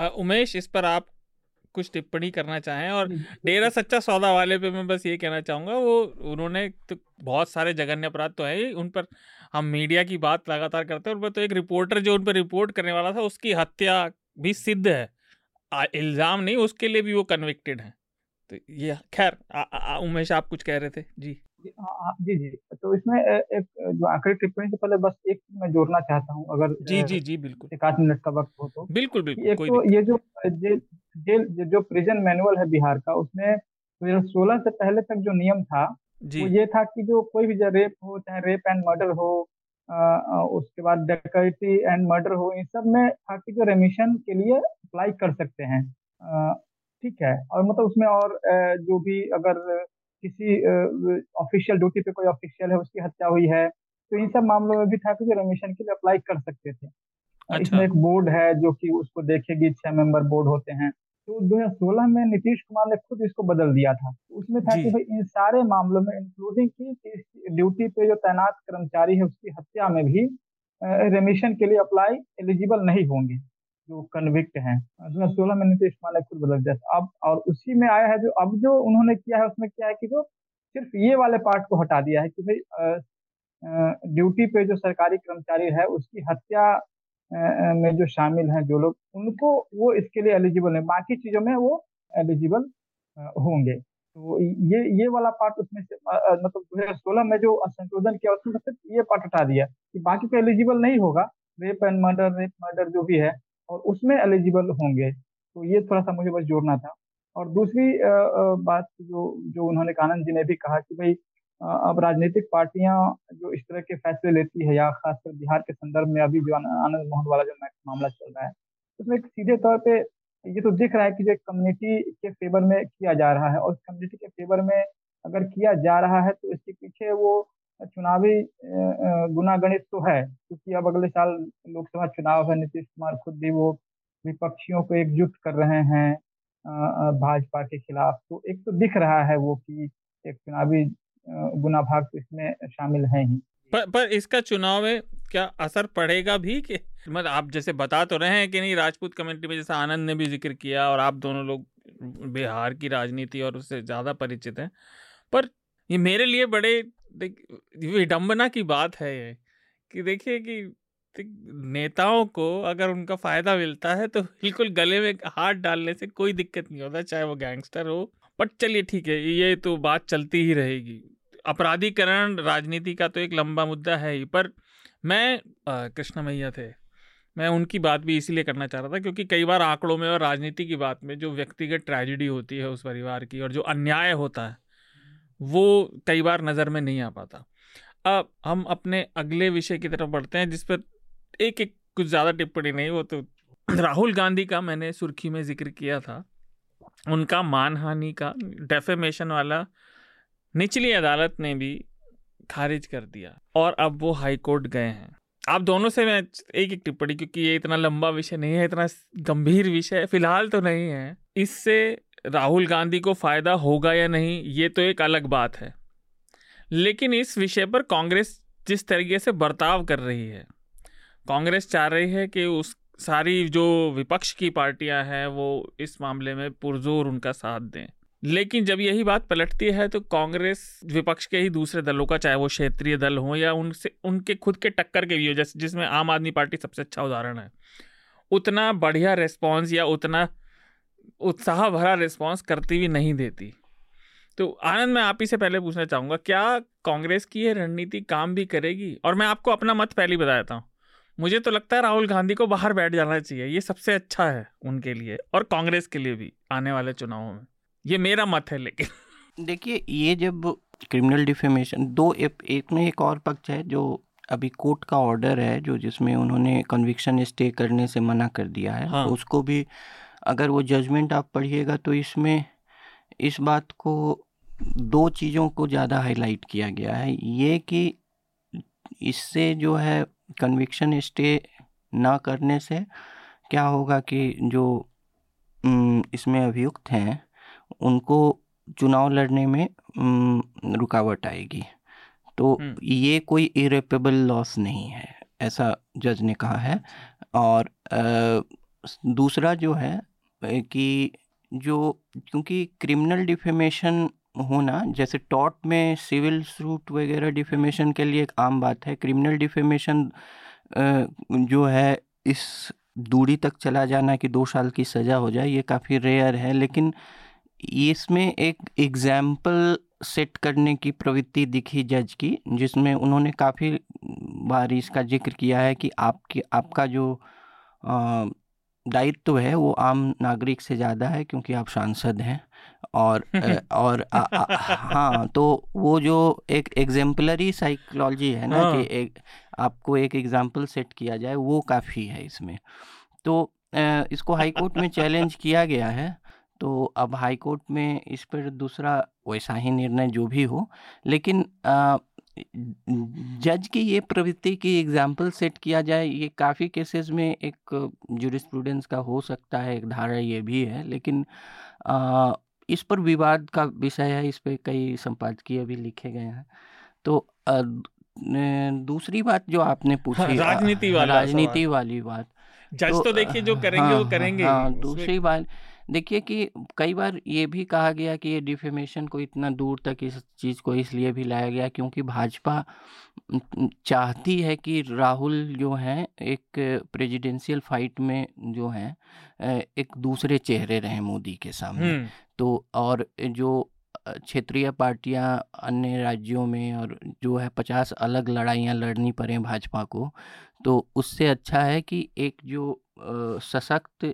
उमेश इस पर आप कुछ टिप्पणी करना चाहें और डेरा सच्चा सौदा वाले पे मैं बस ये कहना चाहूँगा वो उन्होंने तो बहुत सारे जघन्य अपराध तो है ही उन पर हम मीडिया की बात लगातार करते हैं उन पर तो एक रिपोर्टर जो उन पर रिपोर्ट करने वाला था उसकी हत्या भी सिद्ध है। इल्ज़ाम नहीं उसके लिए भी वो कन्विक्टेड हैं। तो ये खैर उमेश आप कुछ कह रहे थे? जी। हाँ, हाँ, जी जी। तो इसमें एक जो आखिरी टिप्पणी से पहले बस एक मैं जोड़ना चाहता हूँ अगर जी जी जी बिल्कुल। एक आध मिनट का वक्त हो तो। बिल्कुल बिल्कुल एक तो ये जो जेल जेल जो प्रिजन मैनुअल है बिहार का उसमें हज़ार सोलह से पहले तक जो नियम था वो ये था कि जो कोई भी जो रेप हो चाहे रेप एंड मर्डर हो आ, उसके बाद डकैती एंड मर्डर हो इन सब में था कि जो रेमिशन के लिए अप्लाई कर सकते हैं। ठीक है। और मतलब उसमें और जो भी अगर किसी ऑफिशियल ड्यूटी पे कोई ऑफिशियल है उसकी हत्या हुई है तो इन सब मामलों में भी था कि जो रेमिशन के लिए अप्लाई कर सकते थे। अच्छा। इसमें एक बोर्ड है जो कि उसको देखेगी छह मेंबर बोर्ड होते हैं। तो 2016 में नीतीश कुमार ने खुद इसको बदल दिया था। उसमें था कि भाई इन सारे मामलों में इंक्लूडिंग की ड्यूटी पे जो तैनात कर्मचारी है उसकी हत्या में भी रेमिशन के लिए अप्लाई एलिजिबल नहीं होंगे। जो कन्विक्ट हैं। दो हज़ार सोलह में नीतीश कुमार ने खुद बदल दिया। अब, और उसी में आया है जो, अब जो उन्होंने किया है, उसमें क्या है कि जो सिर्फ़ ये वाले पार्ट को हटा दिया है कि भाई ड्यूटी पे जो सरकारी कर्मचारी है, उसकी हत्या में जो शामिल हैं जो लोग, उनको वो इसके लिए एलिजिबल है। बाकी चीज़ों में वो एलिजिबल होंगे। तो ये ये वाला पार्ट उसमें से मतलब दो हज़ार सोलह में जो संशोधन किया, उसमें सिर्फ़ ये पार्ट हटा दिया कि बाकी को एलिजिबल नहीं होगा। Rape and murder rape murder जो भी है और उसमें एलिजिबल होंगे। तो ये थोड़ा सा मुझे बस जोड़ना था। और दूसरी बात जो जो उन्होंने आनंद जी ने भी कहा कि भाई अब राजनीतिक पार्टियाँ जो इस तरह के फैसले लेती है या खासकर बिहार के संदर्भ में अभी जो आनंद मोहन वाला जो मामला चल रहा है, उसमें सीधे तौर पे ये तो दिख रहा है कि जो कम्युनिटी के फेवर में किया जा रहा है और कम्युनिटी के फेवर में अगर किया जा रहा है तो इसके पीछे वो चुनावी गुनागणित तो है, क्योंकि अब अगले साल लोकसभा चुनाव है, नीतीश कुमार खुद भी वो विपक्षियों को एकजुट कर रहे हैं भाजपा के खिलाफ। तो एक तो दिख रहा है वो कि एक चुनावी गुना भाग तो इसमें शामिल है ही। पर पर इसका चुनाव में क्या असर पड़ेगा भी कि मतलब आप जैसे बता तो रहे हैं कि नहीं, राजपूत कम्युनिटी में जैसे आनंद ने भी ज़िक्र किया और आप दोनों लोग बिहार की राजनीति और उससे ज़्यादा परिचित हैं, पर ये मेरे लिए बड़े विडम्बना की बात है ये, कि देखिए कि नेताओं को अगर उनका फ़ायदा मिलता है तो बिल्कुल गले में हाथ डालने से कोई दिक्कत नहीं होता, चाहे वो गैंगस्टर हो। बट चलिए ठीक है, ये तो बात चलती ही रहेगी। अपराधीकरण राजनीति का तो एक लंबा मुद्दा है ही, पर मैं कृष्ण मैया थे, मैं उनकी बात भी इसीलिए करना चाह रहा था क्योंकि कई बार आंकड़ों में और राजनीति की बात में जो व्यक्तिगत ट्रेजिडी होती है उस परिवार की और जो अन्याय होता है वो कई बार नज़र में नहीं आ पाता। अब हम अपने अगले विषय की तरफ़ बढ़ते हैं, जिस पर एक एक कुछ ज़्यादा टिप्पणी नहीं, वो तो राहुल गांधी का मैंने सुर्खी में ज़िक्र किया था। उनका मानहानि का डेफेमेशन वाला निचली अदालत ने भी खारिज कर दिया और अब वो हाई कोर्ट गए हैं। आप दोनों से मैं एक एक टिप्पणी, क्योंकि ये इतना लंबा विषय नहीं है, इतना गंभीर विषय फ़िलहाल तो नहीं है। इससे राहुल गांधी को फ़ायदा होगा या नहीं, ये तो एक अलग बात है। लेकिन इस विषय पर कांग्रेस जिस तरीके से बर्ताव कर रही है, कांग्रेस चाह रही है कि उस सारी जो विपक्ष की पार्टियाँ हैं, वो इस मामले में पुरजोर उनका साथ दें। लेकिन जब यही बात पलटती है तो कांग्रेस विपक्ष के ही दूसरे दलों का, चाहे वो क्षेत्रीय दल हो या उनसे, उनके खुद के टक्कर के भी हो जैसे, जिसमें आम आदमी पार्टी सबसे अच्छा उदाहरण है, उतना बढ़िया रिस्पॉन्स या उतना उत्साह भरा रिस्पॉन्स करती हुई नहीं देती। तो आनंद मैं आप ही से पहले पूछना चाहूँगा क्या कांग्रेस की ये रणनीति काम भी करेगी? और मैं आपको अपना मत पहले बता देता हूँ। मुझे तो लगता है राहुल गांधी को बाहर बैठ जाना चाहिए ये सबसे अच्छा है उनके लिए और कांग्रेस के लिए भी आने वाले चुनावों में। ये मेरा मत है लेकिन। देखिए ये जब क्रिमिनल डिफेमेशन दो एक, एक में एक और पक्ष है जो अभी कोर्ट का ऑर्डर है जो जिसमें उन्होंने कन्विक्शन स्टे करने से मना कर दिया है हाँ. तो उसको भी अगर वो जजमेंट आप पढ़िएगा तो इसमें इस बात को दो चीज़ों को ज़्यादा हाईलाइट किया गया है। ये कि इससे जो है कन्विक्शन स्टे ना करने से क्या होगा कि जो इसमें अभियुक्त हैं उनको चुनाव लड़ने में रुकावट आएगी। तो ये कोई इरेपेबल लॉस नहीं है ऐसा जज ने कहा है। और दूसरा जो है कि जो क्योंकि क्रिमिनल डिफेमेशन होना जैसे टॉट में सिविल सूट वगैरह डिफेमेशन के लिए एक आम बात है। क्रिमिनल डिफेमेशन जो है, इस दूरी तक चला जाना कि दो साल की सज़ा हो जाए, ये काफ़ी रेयर है। लेकिन इसमें एक एग्ज़ाम्पल सेट करने की प्रवृत्ति दिखी जज की, जिसमें उन्होंने काफ़ी बार इसका ज़िक्र किया है कि आपकी, आपका जो दायित्व है वो आम नागरिक से ज़्यादा है क्योंकि आप सांसद हैं और और आ, आ, हाँ तो वो जो एक एग्जाम्पलरी साइकोलॉजी है ना कि हाँ। एक आपको एक एग्ज़ाम्पल सेट किया जाए वो काफ़ी है इसमें तो इसको हाई कोर्ट में चैलेंज किया गया है तो अब हाई कोर्ट में इस पर दूसरा वैसा ही निर्णय जो भी हो लेकिन जज की ये प्रवृत्ति की एग्ज़ाम्पल सेट किया जाए ये काफ़ी केसेस में एक जूरिस्प्रूडेंस का हो सकता है एक धारा ये भी है लेकिन आ, इस पर विवाद का विषय है इस पर कई संपादकीय भी लिखे गए हैं। तो आ, दूसरी बात जो आपने पूछी हाँ, राजनीति वाला राजनीति वाली बात जज तो, तो देखिए जो करेंगे हाँ, वो करेंगे हाँ, दूसरी बात देखिए कि कई बार ये भी कहा गया कि ये डिफेमेशन को इतना दूर तक इस चीज़ को इसलिए भी लाया गया क्योंकि भाजपा चाहती है कि राहुल जो हैं एक प्रेजिडेंशियल फाइट में जो हैं एक दूसरे चेहरे रहे मोदी के सामने। तो और जो क्षेत्रीय पार्टियाँ अन्य राज्यों में और जो है पचास अलग लड़ाइयाँ लड़नी पड़ें भाजपा को तो उससे अच्छा है कि एक जो सशक्त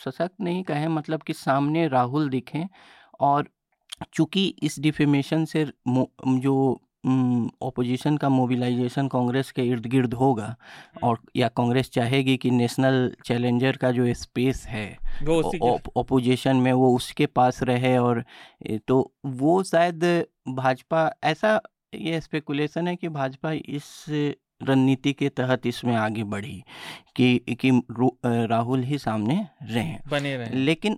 सशक्त नहीं कहें मतलब कि सामने राहुल दिखें और चूँकि इस डिफेमेशन से जो ऑपोजिशन का मोबिलाइजेशन कांग्रेस के इर्द गिर्द होगा और या कांग्रेस चाहेगी कि नेशनल चैलेंजर का जो स्पेस है ओपोजिशन में वो उसके पास रहे और तो वो शायद भाजपा ऐसा ये स्पेकुलेशन है कि भाजपा इस रणनीति के तहत इसमें आगे बढ़ी कि कि राहुल ही सामने रहे। बने रहे। लेकिन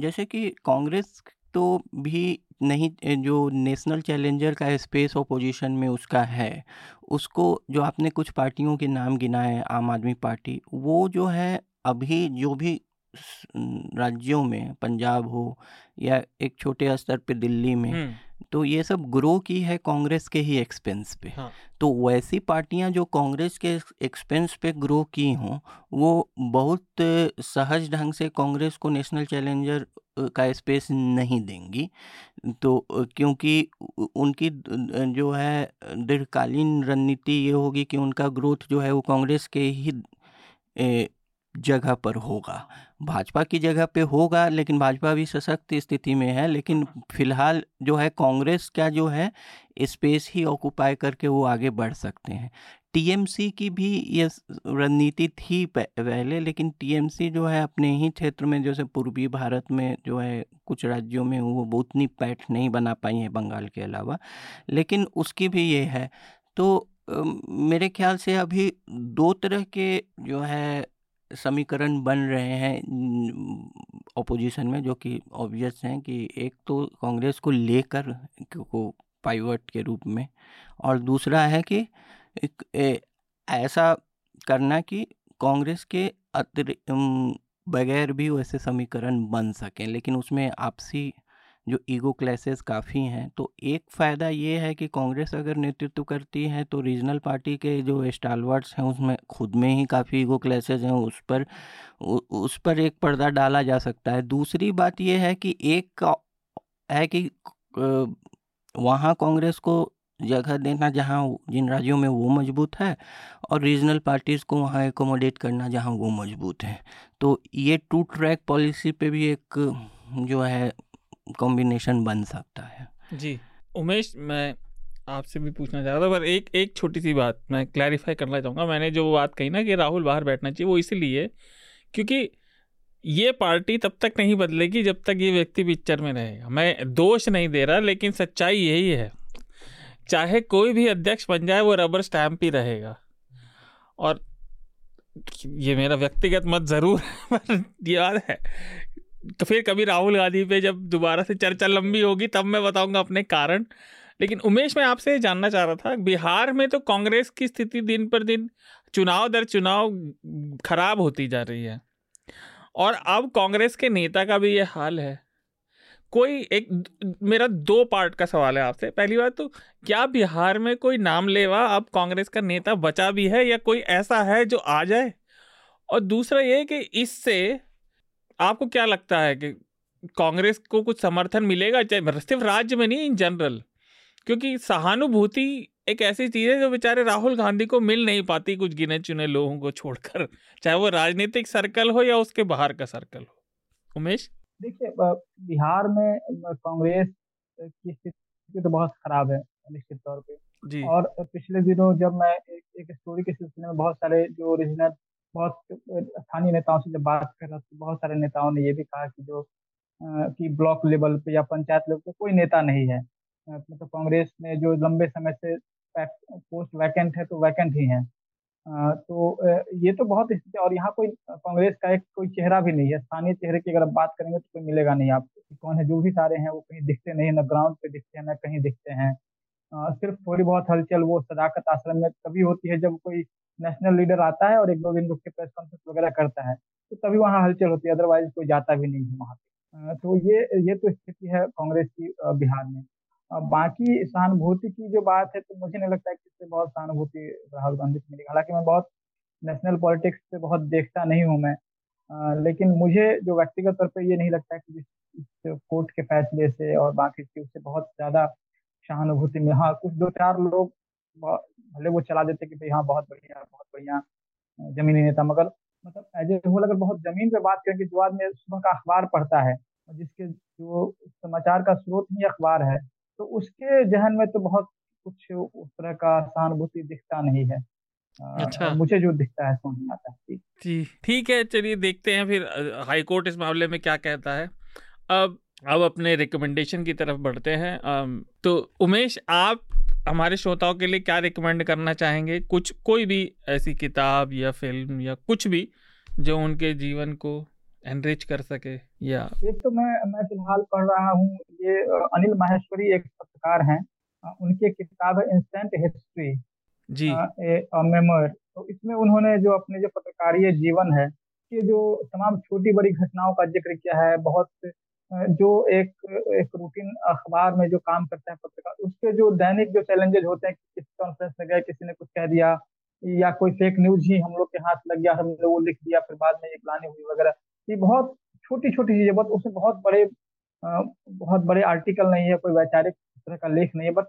जैसे कि कांग्रेस तो भी नहीं जो नेशनल चैलेंजर का स्पेस ऑपोजिशन में उसका है, उसको जो आपने कुछ पार्टियों के नाम गिनाए आम आदमी पार्टी, वो जो है अभी जो भी राज्यों में, पंजाब हो या एक छोटे स्तर पे दिल्ली में तो ये सब ग्रो की है कांग्रेस के ही एक्सपेंस पे। हाँ। तो वैसी पार्टियाँ जो कांग्रेस के एक्सपेंस पे ग्रो की हों वो बहुत सहज ढंग से कांग्रेस को नेशनल चैलेंजर का स्पेस नहीं देंगी। तो क्योंकि उनकी जो है दीर्घकालीन रणनीति ये होगी कि उनका ग्रोथ जो है वो कांग्रेस के ही जगह पर होगा। भाजपा की जगह पे होगा, लेकिन भाजपा भी सशक्त स्थिति में है, लेकिन फ़िलहाल जो है कांग्रेस का जो है स्पेस ही ऑक्यूपाई करके वो आगे बढ़ सकते हैं। टीएमसी की भी ये रणनीति थी पहले, लेकिन टीएमसी जो है अपने ही क्षेत्र में, जैसे पूर्वी भारत में जो है कुछ राज्यों में वो उतनी पैठ नहीं बना पाई है बंगाल के अलावा, लेकिन उसकी भी ये है। तो मेरे ख्याल से अभी दो तरह के जो है समीकरण बन रहे हैं ऑपोजिशन में जो कि ऑब्वियस हैं कि एक तो कांग्रेस को लेकर को पाइवट के रूप में और दूसरा है कि एक ए, ऐसा करना कि कांग्रेस के बगैर भी वैसे समीकरण बन सकें लेकिन उसमें आपसी जो ईगो क्लैसेस काफ़ी हैं तो एक फ़ायदा ये है कि कांग्रेस अगर नेतृत्व करती है तो रीजनल पार्टी के जो स्टालवर्ड्स हैं उसमें खुद में ही काफ़ी ईगो क्लैसेस हैं उस पर उ, उस पर एक पर्दा डाला जा सकता है। दूसरी बात ये है कि एक है कि वहाँ कांग्रेस को जगह देना जहाँ जिन राज्यों में वो मज़बूत है और रीजनल पार्टीज़ को वहाँ एकोमोडेट करना जहाँ वो मज़बूत है। तो ये टू ट्रैक पॉलिसी पे भी एक जो है कॉम्बिनेशन बन सकता है। जी, उमेश, मैं आपसे भी पूछना चाह रहा था, पर एक एक छोटी सी बात मैं क्लैरिफाई करना चाहूँगा। मैंने जो बात कही ना कि राहुल बाहर बैठना चाहिए, वो इसीलिए क्योंकि ये पार्टी तब तक नहीं बदलेगी जब तक ये व्यक्ति पिक्चर में रहेगा। मैं दोष नहीं दे रहा, लेकिन सच्चाई यही है। चाहे कोई भी अध्यक्ष बन जाए, वो रबर स्टैम्प ही रहेगा। और ये मेरा व्यक्तिगत मत ज़रूर है पर याद है। फिर कभी राहुल गांधी पे जब दोबारा से चर्चा लंबी होगी, तब मैं बताऊँगा अपने कारण। लेकिन उमेश, मैं आपसे जानना चाह रहा था, बिहार में तो कांग्रेस की स्थिति दिन पर दिन चुनाव दर चुनाव खराब होती जा रही है। और अब कांग्रेस के नेता का भी ये हाल है। कोई एक, मेरा दो पार्ट का सवाल है आपसे। पहली बात तो क्या बिहार में कोई नाम लेवा अब कांग्रेस का नेता बचा भी है या कोई ऐसा है जो आ जाए? और दूसरा ये कि इससे आपको क्या लगता है कि कांग्रेस को कुछ समर्थन मिलेगा? चाहे सिर्फ़ राज्य में नहीं इन जनरल। क्योंकि सहानुभूति एक ऐसी चीज़ है जो बेचारे राहुल गांधी को मिल नहीं पाती कुछ गिने चुने लोगों को छोड़कर। चाहे वो राजनीतिक सर्कल हो या उसके बाहर का सर्कल हो। उमेश? देखिए बिहार में कांग्रेस की स्थिति तो बहुत खराब है निश्चित तौर पे। जी। और पिछले दिनों जब मैं एक, एक स्टोरी के सिलसिले में बहुत सारे जो ओरिजिनल बहुत, स्थानीय नेताओं से जब बात कर रहा था बहुत सारे नेताओं ने ये भी कहा कि जो कि ब्लॉक लेवल पे या पंचायत लेवल पे कोई नेता नहीं है। मतलब तो कांग्रेस में जो लंबे समय से पोस्ट वैकेंट है तो वैकेंट ही है। तो ये तो बहुत स्थिति और यहाँ कोई, कांग्रेस का एक कोई चेहरा भी नहीं है। स्थानीय चेहरे की अगर आप बात करेंगे तो कोई मिलेगा नहीं आपको कौन है। जो भी सारे हैं वो कहीं दिखते नहीं ना ग्राउंड पे दिखते हैं, न कहीं दिखते हैं। सिर्फ़ थोड़ी बहुत हलचल, वो सदाकत आश्रम में कभी होती है जब कोई नेशनल लीडर आता है और एक दो दिन रुक के प्रेस कॉन्फ्रेंस वगैरह करता है तो तभी वहाँ हलचल होती है अदरवाइज़ कोई जाता भी नहीं है वहाँ पे। तो ये ये तो स्थिति है कांग्रेस की बिहार में। बाकी सहानुभूति की जो बात है तो मुझे नहीं लगता है कि इससे बहुत सहानुभूति राहुल गांधी से मिलेगी हालाँकि मैं बहुत नेशनल पॉलिटिक्स से बहुत देखता नहीं हूँ मैं। लेकिन मुझे जो व्यक्तिगत तौर पर ये नहीं लगता है कि इस कोर्ट के फैसले से और बाकी चीज़ से बहुत ज़्यादा सहानुभूति में हाँ कुछ दो चार लोग भले वो चला देते कि भाई हाँ बहुत बढ़िया बहुत बढ़िया जमीनी नेता। मगर मतलब एज ए होल अगर बहुत ज़मीन पे बात करें कि जो आदमी सुबह का अखबार पढ़ता है जिसके जो समाचार का स्रोत ही अखबार है तो उसके जहन में तो बहुत कुछ उस तरह का सहानुभूति दिखता नहीं है। अच्छा। मुझे जो दिखता है समझ में आता है। जी ठीक है चलिए देखते हैं फिर हाई कोर्ट इस मामले में क्या कहता है। अब अब अपने रिकमेंडेशन की तरफ़ बढ़ते हैं। तो उमेश आप हमारे श्रोताओं के लिए क्या रिकमेंड करना चाहेंगे? कुछ कोई भी ऐसी किताब या फ़िल्म या कुछ भी जो उनके जीवन को एनरिच कर सके या एक तो मैं मैं फ़िलहाल पढ़ रहा हूँ। ये अनिल माहेश्वरी एक पत्रकार हैं। उनकी किताब है इंस्टेंट हिस्ट्री जी। मेमोर तो इसमें उन्होंने जो अपने जो पत्रकारीय जीवन है कि जो तमाम छोटी बड़ी घटनाओं का ज़िक्र किया है बहुत जो एक एक रूटीन अखबार में जो काम करते हैं पत्रकार, उसके जो दैनिक जो चैलेंजेज होते हैं किसी कॉन्फ्रेंस में गए, किसी ने कुछ कह दिया, या कोई फेक न्यूज़ ही हम लोग के हाथ लग गया हम लोग वो लिख दिया, फिर बाद में ये प्लानिंग हुई वगैरह, ये बहुत छोटी छोटी चीज़ें बहुत उसमें बहुत बड़े बहुत बड़े आर्टिकल नहीं है, कोई वैचारिक तरह का लेख नहीं है, बट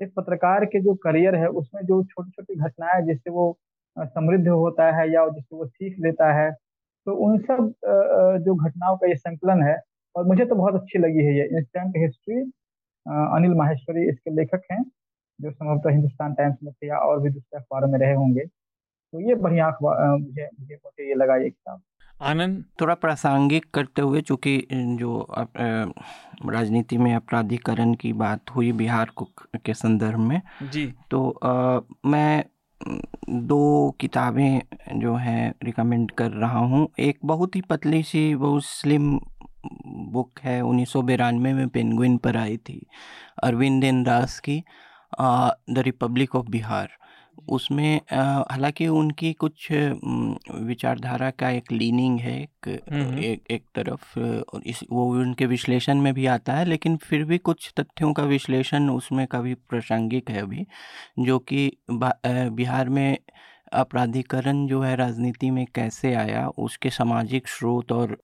एक पत्रकार के जो करियर है, उसमें जो छोटी छोटी घटनाएँ जिससे वो समृद्ध होता है, या जिससे वो सीख लेता है तो उन सब जो घटनाओं का ये संकलन है और मुझे तो बहुत अच्छी लगी है ये इंस्टेंट हिस्ट्री अनिल माहेश्वरी इसके लेखक हैं जो संभवतः हिंदुस्तान टाइम्स में थे या और भी दूसरे अखबारों में रहे होंगे। तो ये बढ़िया अखबार मुझे मुझे मुझे ये लगा ये किताब। आनंद? थोड़ा प्रासंगिक करते हुए चूँकि जो राजनीति में अपराधीकरण की बात हुई बिहार को के संदर्भ में जी। तो आ, मैं दो किताबें जो है रिकमेंड कर रहा हूँ। एक बहुत ही पतली सी बहुत स्लिम बुक है उन्नीस में पेंगुइन पर आई थी अरविंद दास की द रिपब्लिक ऑफ़ बिहार। उसमें हालाँकि उनकी कुछ विचारधारा का एक लीनिंग है एक एक, एक तरफ़ इस वो उनके विश्लेषण में भी आता है लेकिन फिर भी कुछ तथ्यों का विश्लेषण उसमें काफ़ी प्रासंगिक है अभी जो कि बिहार में अपराधीकरण जो है राजनीति में कैसे आया, उसके सामाजिक स्रोत और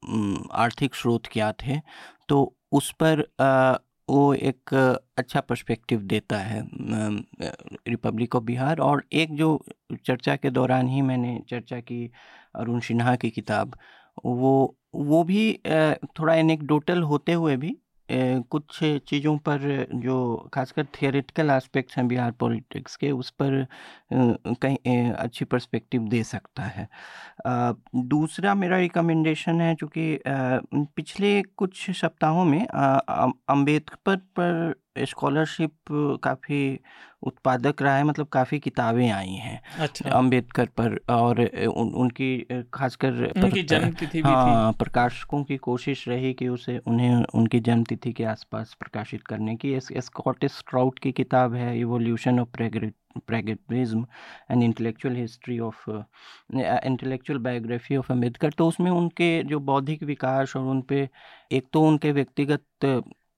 आर्थिक स्रोत क्या थे तो उस पर वो एक अच्छा पर्सपेक्टिव देता है रिपब्लिक ऑफ़ बिहार और एक जो चर्चा के दौरान ही मैंने चर्चा की अरुण सिन्हा की किताब, वो वो भी थोड़ा एनेक्डोटल होते हुए भी कुछ चीज़ों पर जो खासकर थियोरेटिकल एस्पेक्ट्स हैं बिहार पॉलिटिक्स के, उस पर कहीं अच्छी पर्सपेक्टिव दे सकता है। दूसरा मेरा रिकमेंडेशन है, चूँकि पिछले कुछ सप्ताहों में अंबेडकर पर स्कॉलरशिप काफ़ी उत्पादक रहा है मतलब काफ़ी किताबें आई हैं अच्छा। अंबेडकर पर और उन, उनकी खासकर उनकी जन्म तिथि भी हाँ प्रकाशकों की कोशिश रही कि उसे उन्हें उनकी जन्म तिथि के आसपास प्रकाशित करने की। स्कॉटिश ट्राउट की किताब है evolution of pragmatism and intellectual history of intellectual biography of Ambedkar तो उसमें उनके जो बौद्धिक विकास और उन पे एक तो उनके व्यक्तिगत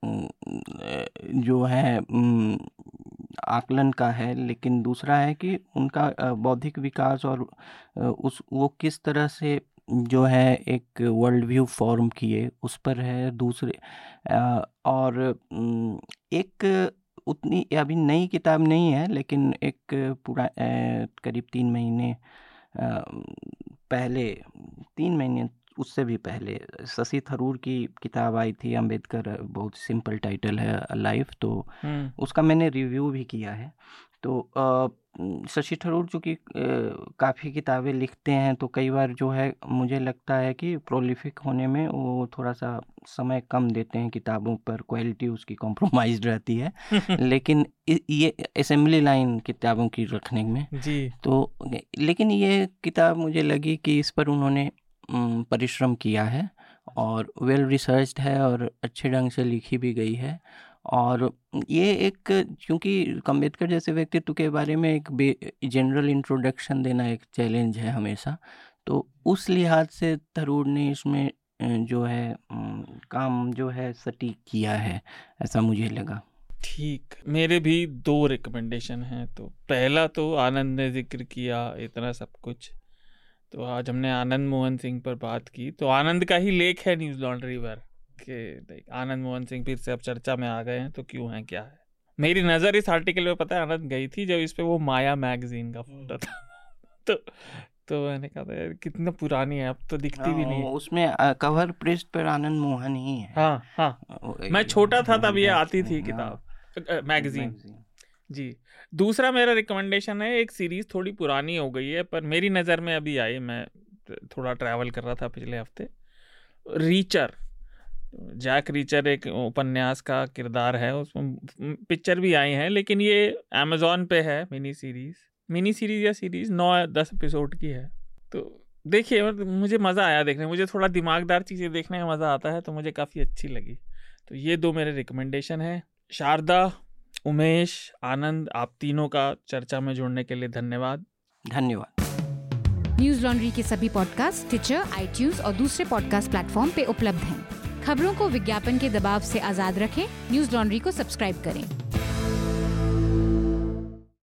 जो है आकलन का है, लेकिन दूसरा है कि उनका बौद्धिक विकास और उस, वो किस तरह से जो है एक वर्ल्ड व्यू फॉर्म किए, उस पर है दूसरे और एक उतनी, अभी नई किताब नहीं है, लेकिन एक पूरा करीब तीन महीने पहले, तीन महीने उससे भी पहले शशि थरूर की किताब आई थी अंबेडकर बहुत सिंपल टाइटल है लाइफ तो उसका मैंने रिव्यू भी किया है तो शशि थरूर चूँकि काफ़ी किताबें लिखते हैं तो कई बार जो है मुझे लगता है कि प्रोलिफिक होने में वो थोड़ा-सा समय कम देते हैं किताबों पर, क्वालिटी उसकी कॉम्प्रोमाइज रहती है। लेकिन ये असेंबली लाइन किताबों की रखने में। जी। तो लेकिन ये किताब मुझे लगी कि इस पर उन्होंने परिश्रम किया है और वेल रिसर्च्ड है और अच्छे ढंग से लिखी भी गई है। और ये एक क्योंकि अंबेडकर जैसे व्यक्तित्व के बारे में एक जनरल इंट्रोडक्शन देना एक चैलेंज है हमेशा। तो उस लिहाज से थरूर ने इसमें जो है काम जो है सटीक किया है, ऐसा मुझे लगा। ठीक, मेरे भी दो रिकमेंडेशन हैं। तो पहला तो आनंद ने ज़िक्र किया इतना सब कुछ। तो आज हमने आनंद मोहन सिंह पर बात की, तो आनंद का ही लेख है न्यूज़ लॉन्ड्री पर। कि आनंद मोहन सिंह फिर से अब चर्चा में आ गए हैं तो क्यों है क्या है? मेरी नज़र इस आर्टिकल में पता है आनंद गई थी जब इस पे वो माया मैगजीन का फ़ोटो था। तो तो मैंने कहा था कितना पुरानी है अब तो दिखती भी नहीं उसमें कवर पृष्ठ पर आनंद मोहन ही है। हाँ हाँ। मैं छोटा था तब ये आती थी किताब मैगजीन। जी। दूसरा मेरा रिकमेंडेशन है, एक सीरीज़ थोड़ी पुरानी हो गई है, पर मेरी नज़र में अभी आई, मैं थोड़ा ट्रैवल कर रहा था पिछले हफ़्ते। रीचर जैक रीचर एक उपन्यास का किरदार है, उसमें पिक्चर भी आई है, लेकिन ये अमेजोन पे है मिनी सीरीज़ मिनी सीरीज़ या सीरीज़ नौ दस एपिसोड की है। तो देखिए मुझे मज़ा आया देखने मुझे थोड़ा दिमागदार चीज़ें देखने में मज़ा आता है तो मुझे काफ़ी अच्छी लगी। तो ये दो मेरे रिकमेंडेशन है। शारदा उमेश आनंद आप तीनों का चर्चा में जुड़ने के लिए धन्यवाद। धन्यवाद। न्यूज़ लॉन्ड्री के सभी पॉडकास्ट ट्विटर आई और दूसरे पॉडकास्ट प्लेटफॉर्म पे उपलब्ध हैं। खबरों को विज्ञापन के दबाव से आज़ाद रखें। न्यूज़ लॉन्ड्री को सब्सक्राइब करें।